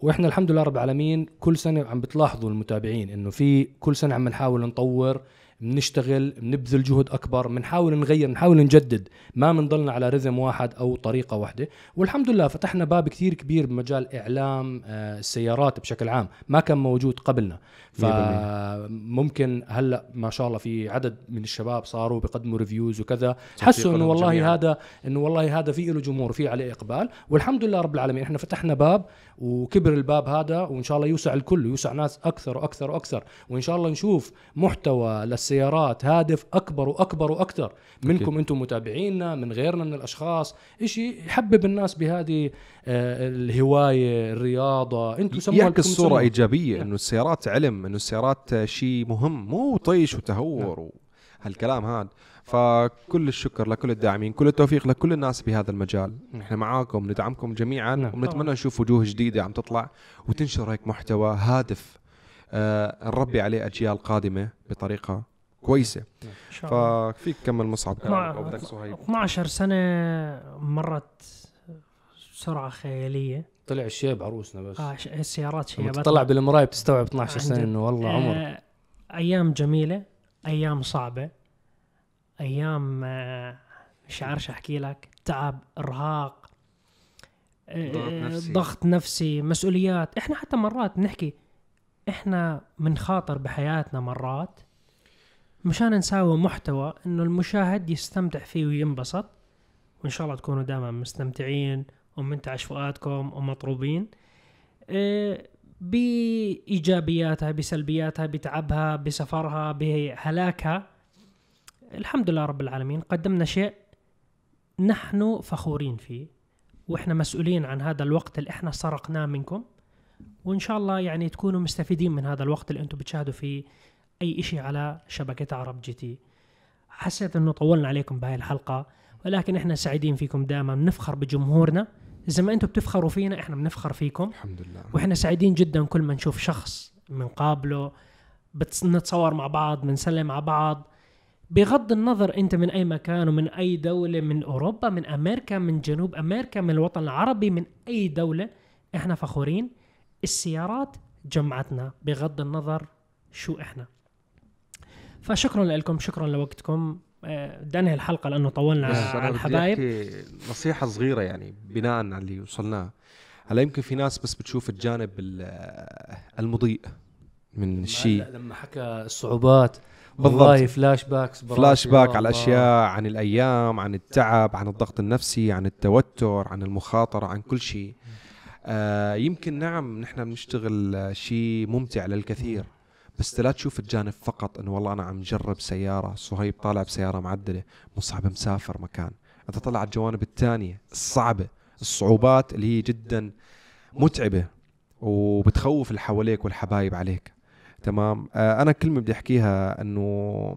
وإحنا الحمد لله رب العالمين كل سنة عم بتلاحظوا المتابعين إنه في كل سنة عم نحاول نطور بنشتغل بنبذل جهد أكبر بنحاول نغير بنحاول نجدد ما بنضلنا على رذم واحد أو طريقة واحدة. والحمد لله فتحنا باب كثير كبير بمجال إعلام آه، السيارات بشكل عام ما كان موجود قبلنا. فممكن هلأ ما شاء الله في عدد من الشباب صاروا بيقدموا ريفيوز وكذا. حسوا إنه والله جميعاً. هذا إنه والله هذا في له جمهور في عليه إقبال. والحمد لله رب العالمين إحنا فتحنا باب وكبر الباب هذا وإن شاء الله يوسع الكل ويوسع ناس أكثر وأكثر وأكثر وإن شاء الله نشوف محتوى للسيارات هادف أكبر وأكبر وأكثر منكم أنتم متابعينا من غيرنا من الأشخاص شيء يحبب الناس بهذه آه، الهواية الرياضة أنتم سموها يعكس تسموها. إيجابية نعم. إنه السيارات علم إنه السيارات شيء مهم مو طيش وتهور وهالكلام هذا فكل الشكر لكل الداعمين كل التوفيق لكل الناس بهذا المجال. نحن معاكم ندعمكم جميعا نعم. ونتمنى. نشوف وجوه جديدة عم تطلع وتنشر هيك محتوى هادف آه نربي عليه أجيال قادمة بطريقة كويسة. إن شاء الله. ففيك كمل مصعب كلامك مع- أو بدك صهيب 12 سنة مرت سرعه خيالية. طلع الشيب عروسنا بس. آه ش- السيارات شيبات تطلع بالمراية بتستوعب 12 عن سنة. إنه والله عمر. آه، أيام جميلة. أيام صعبة. أيام آه، مش عارف أحكي لك. تعب إرهاق آه، ضغط نفسي. ضغط نفسي مسؤوليات. إحنا حتى مرات بنحكي إحنا بنخاطر بحياتنا مرات مشان نساوي محتوى إنه المشاهد يستمتع فيه وينبسط. وإن شاء الله تكونوا دائما مستمتعين ومنتعش فؤادكم ومطروبين آه، بإيجابياتها بسلبياتها بتعبها بسفرها بهلاكها. الحمد لله رب العالمين قدمنا شيء نحن فخورين فيه وإحنا مسؤولين عن هذا الوقت اللي إحنا سرقناه منكم. وإن شاء الله يعني تكونوا مستفيدين من هذا الوقت اللي أنتم بتشاهدوا فيه أي شيء على شبكة عرب جي تي. حسيت إنه طولنا عليكم بهاي الحلقة ولكن إحنا سعيدين فيكم دائما. بنفخر بجمهورنا. زي ما أنتم بتفخروا فينا إحنا بنفخر فيكم. الحمد لله. وإحنا سعيدين جدا كل ما نشوف شخص بنقابله بنتصور مع بعض بنسلم مع بعض. بغض النظر أنت من أي مكان ومن أي دولة من أوروبا من أمريكا من جنوب أمريكا من الوطن العربي من أي دولة إحنا فخورين. السيارات جمعتنا بغض النظر شو إحنا. فشكرا لكم شكرا لوقتكم. بدي انهي الحلقة لأنه طولنا على الحبايب. أحكي نصيحة صغيرة يعني بناء على اللي وصلناه. هلا يمكن في ناس بس بتشوف الجانب ال- المضيء من الشيء لما حكى الصعوبات بالضبط. والله flashbacks flashback على. الأشياء عن الأيام عن التعب عن الضغط النفسي عن التوتر عن المخاطرة عن كل شيء آه يمكن نعم نحن بنشتغل آه، شيء ممتع للكثير. بس لا تشوف الجانب فقط إنه والله أنا عم جرب سيارة صهيب طالع بسيارة معدلة مصعب مسافر مكان. أنت طلع الجوانب الثانية الصعبه الصعوبات اللي هي جدا متعبة وبتخوف اللي حواليك والحبايب عليك. تمام؟ آه أنا كلمه بدي أحكيها إنه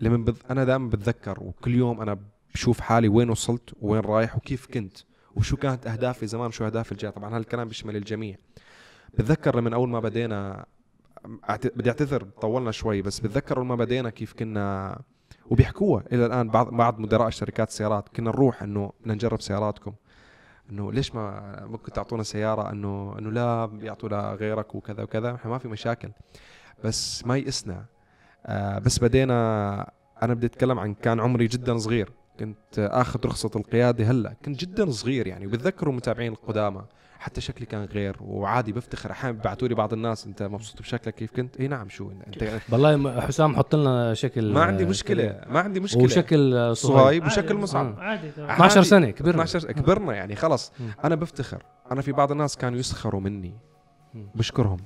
لما بذ... أنا دائما بتذكر وكل يوم أنا بشوف حالي وين وصلت وين رايح وكيف كنت وشو كانت أهدافي زمان وشو أهدافي الجاي طبعا هالكلام بيشمل الجميع. بتذكر لما أول ما بدينا. بدي أعتذر طولنا شوي بس بتذكر اول ما بدينا كيف كنا وبيحكوها إلى الآن بعض بعض مدراء شركات السيارات كنا نروح إنه بدنا نجرب سياراتكم. إنه ليش ما ممكن تعطونا سيارة إنه إنه لا بيعطوا لغيرك وكذا وكذا إحنا ما في مشاكل. بس ما يئسنا. آه بس بدينا أنا بدي أتكلم عن كان عمري جدا صغير. كنت آخذ رخصة القيادة هلأ. كنت جدا صغير يعني. وبتذكروا متابعين القدامى. حتى شكلي كان غير وعادي بفتخر. أحيانا بيبعتوا لي بعض الناس أنت مبسوط بشكلك؟ كيف كنت؟ اي نعم شو؟ أنت والله حسام حط لنا شكل ما عندي آه، مشكله ما عندي مشكلة. وشكل آه، صهيب وشكل مصعب. عادي. تمام. 12 عادي. سنة كبرنا. 12 كبرنا يعني خلص. أنا بفتخر. أنا في بعض الناس كانوا يسخروا مني. بشكرهم.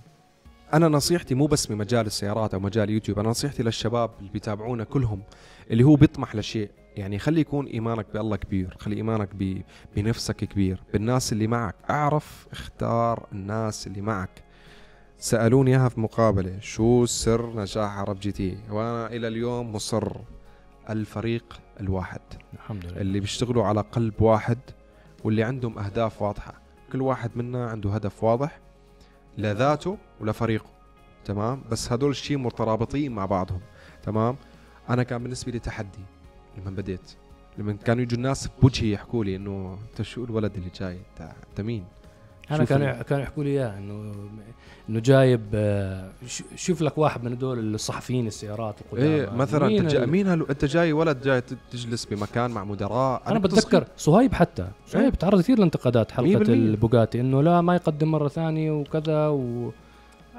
أنا نصيحتي مو بس بمجال السيارات أو مجال يوتيوب أنا نصيحتي للشباب اللي بيتابعونا كلهم اللي هو بيطمح لشيء. يعني خلي يكون إيمانك بالله كبير خلي إيمانك. بنفسك كبير بالناس اللي معك. أعرف اختار الناس اللي معك. سألوني إياها في مقابلة شو سر نجاح عرب جي تي؟ وأنا إلى اليوم مصر الفريق الواحد. الحمد لله. اللي بيشتغلوا على قلب واحد واللي عندهم أهداف واضحة. كل واحد منا عنده هدف واضح لذاته ولفريقه تمام؟ بس هدول الشيء مترابطين مع بعضهم. تمام؟ أنا كان بالنسبة لي تحدي. لما بديت. لما كانوا يجوا الناس بوجهي يحكوا لي إنه أنت شو الولد اللي جاي؟ انت أنت مين؟ أنا كانوا كانوا يحكوا لي إياه إنه إنه جايب آه، شوف لك واحد من هدول الصحفيين السيارات القدامى. إيه مثلا مين أنت جاي مين هلو أنت جاي ولد جاي تجلس بمكان مع مدراء؟ أنا بتذكر صهيب حتى. إيه. صهيب تعرض كثير لانتقادات حلقة. البوجاتي إنه لا ما يقدم مرة ثانية وكذا و...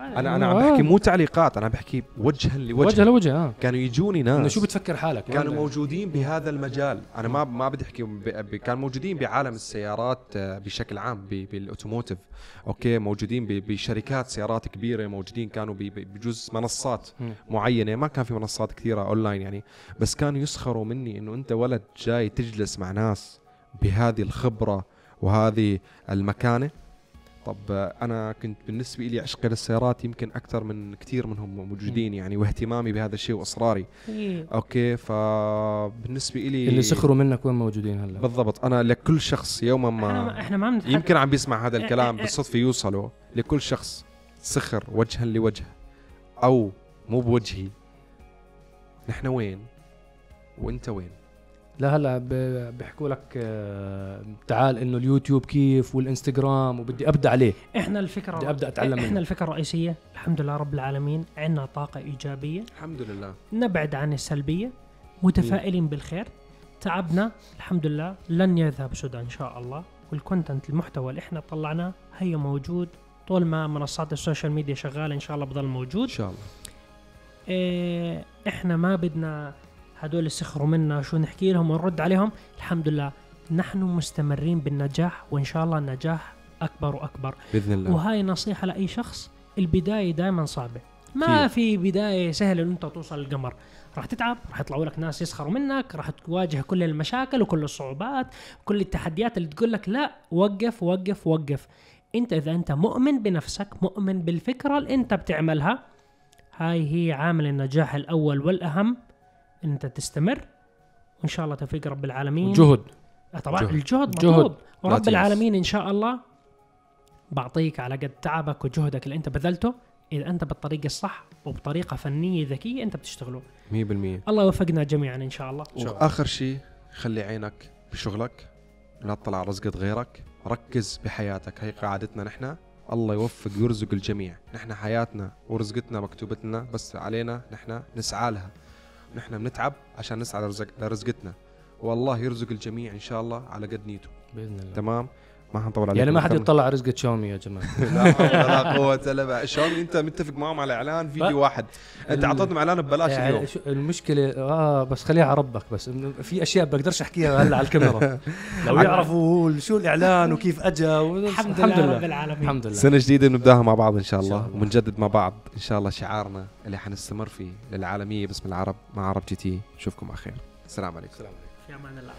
أنا أنا عم آه. بحكي مو تعليقات أنا بحكي وجها لوجه. وجه لوجه آه. كانوا يجوني ناس. إنه شو بتفكر حالك؟ كانوا موجودين بهذا المجال. أنا ما ما بدي أحكي كانوا موجودين بعالم السيارات آه، بشكل عام ب- بال automotive. okay موجودين ب- بشركات سيارات كبيرة موجودين كانوا بجزء منصات. معينة. ما كان في منصات كثيرة أونلاين يعني. بس كانوا يسخروا مني إنه أنت ولد جاي تجلس مع ناس بهذه الخبرة وهذه المكانة. طب أنا كنت بالنسبة لي عشقي للسيارات يمكن أكثر من كثير منهم موجودين يعني واهتمامي بهذا الشيء واصراري إيه. okay فبالنسبه لي اللي سخروا منك وين موجودين هلأ؟ بالضبط أنا لكل شخص يوما إحنا ما إحنا ما يمكن عم بيسمع هذا الكلام إيه- إيه- بالصدفة يوصله. لكل شخص سخر وجها لوجه أو مو بوجهي نحن وين؟ وإنت وين؟ لا هلا ب- بيحكوا لك آه، تعال إنه اليوتيوب كيف والإنستغرام وبدي أبدأ عليه. إحنا الفكرة بدي أبدأ أتعلم إحنا منه. الفكرة الرئيسية الحمد لله رب العالمين عندنا طاقة إيجابية. الحمد لله. نبعد عن السلبية متفائلين بالخير. تعبنا الحمد لله لن يذهب سدى إن شاء الله. وال content المحتوى اللي إحنا طلعناه هي موجود. طول ما منصات ال social media شغالة إن شاء الله بضل موجود. إن شاء الله. إيه إحنا ما بدنا هدول يسخروا منا شو نحكي لهم ونرد عليهم؟ الحمد لله. نحن مستمرين بالنجاح وإن شاء الله النجاح أكبر وأكبر. بإذن الله. وهاي نصيحة لأي شخص البداية دائما صعبة. ما في بداية سهلة إن أنت توصل للقمر. راح تتعب راح يطلعوا لك ناس يسخروا منك راح تواجه كل المشاكل وكل الصعوبات كل التحديات اللي تقول لك لا وقف وقف وقف. أنت إذا أنت مؤمن بنفسك مؤمن بالفكرة اللي أنت بتعملها هاي هي عامل النجاح الأول والأهم. ان انت تستمر وإن شاء الله توفيق رب العالمين. جهد آه طبعا جهد. الجهد جهد. مطلوب لا ورب. العالمين إن شاء الله بعطيك على قد تعبك وجهدك اللي أنت بذلته. إذا أنت بالطريق الصح وبطريقة فنية ذكية أنت بتشتغله. 100% الله يوفقنا جميعا إن شاء الله. واخر شيء خلي عينك بشغلك لا تطلع على رزقة غيرك ركز بحياتك. هي قاعدتنا نحن. الله يوفق ويرزق الجميع. نحن حياتنا ورزقتنا مكتوبتنا بس علينا نحن نسعى لها. نحن بنتعب عشان نسعى لرزق لرزقتنا. والله يرزق الجميع إن شاء الله على قد نيته. بإذن الله. تمام؟ ما حنطول عليكم يعني ما حد يطلع على رزقة شاومي يا جماعة. [laughs] لا حول ولا قوة إلا بالله. شلون أنت متفق معهم على إعلان فيديو واحد. أنت أعطيتهم إعلان ببلاش يعني اليوم. المشكلة؟ آه بس خليها على ربك بس. في أشياء بقدرش أحكيها هلا على الكاميرا. [laughs] لو يعرفوا شو الإعلان وكيف اجى و- الحمد, لله رب العالمين. الحمد لله. سنة جديدة بنبداها مع بعض إن شاء إن شاء الله. وبنجدد مع بعض إن شاء الله شعارنا اللي حنستمر فيه للعالمية باسم العرب مع عرب GT. نشوفكم على خير. السلام عليكم. السلام عليكم. في أمان الله.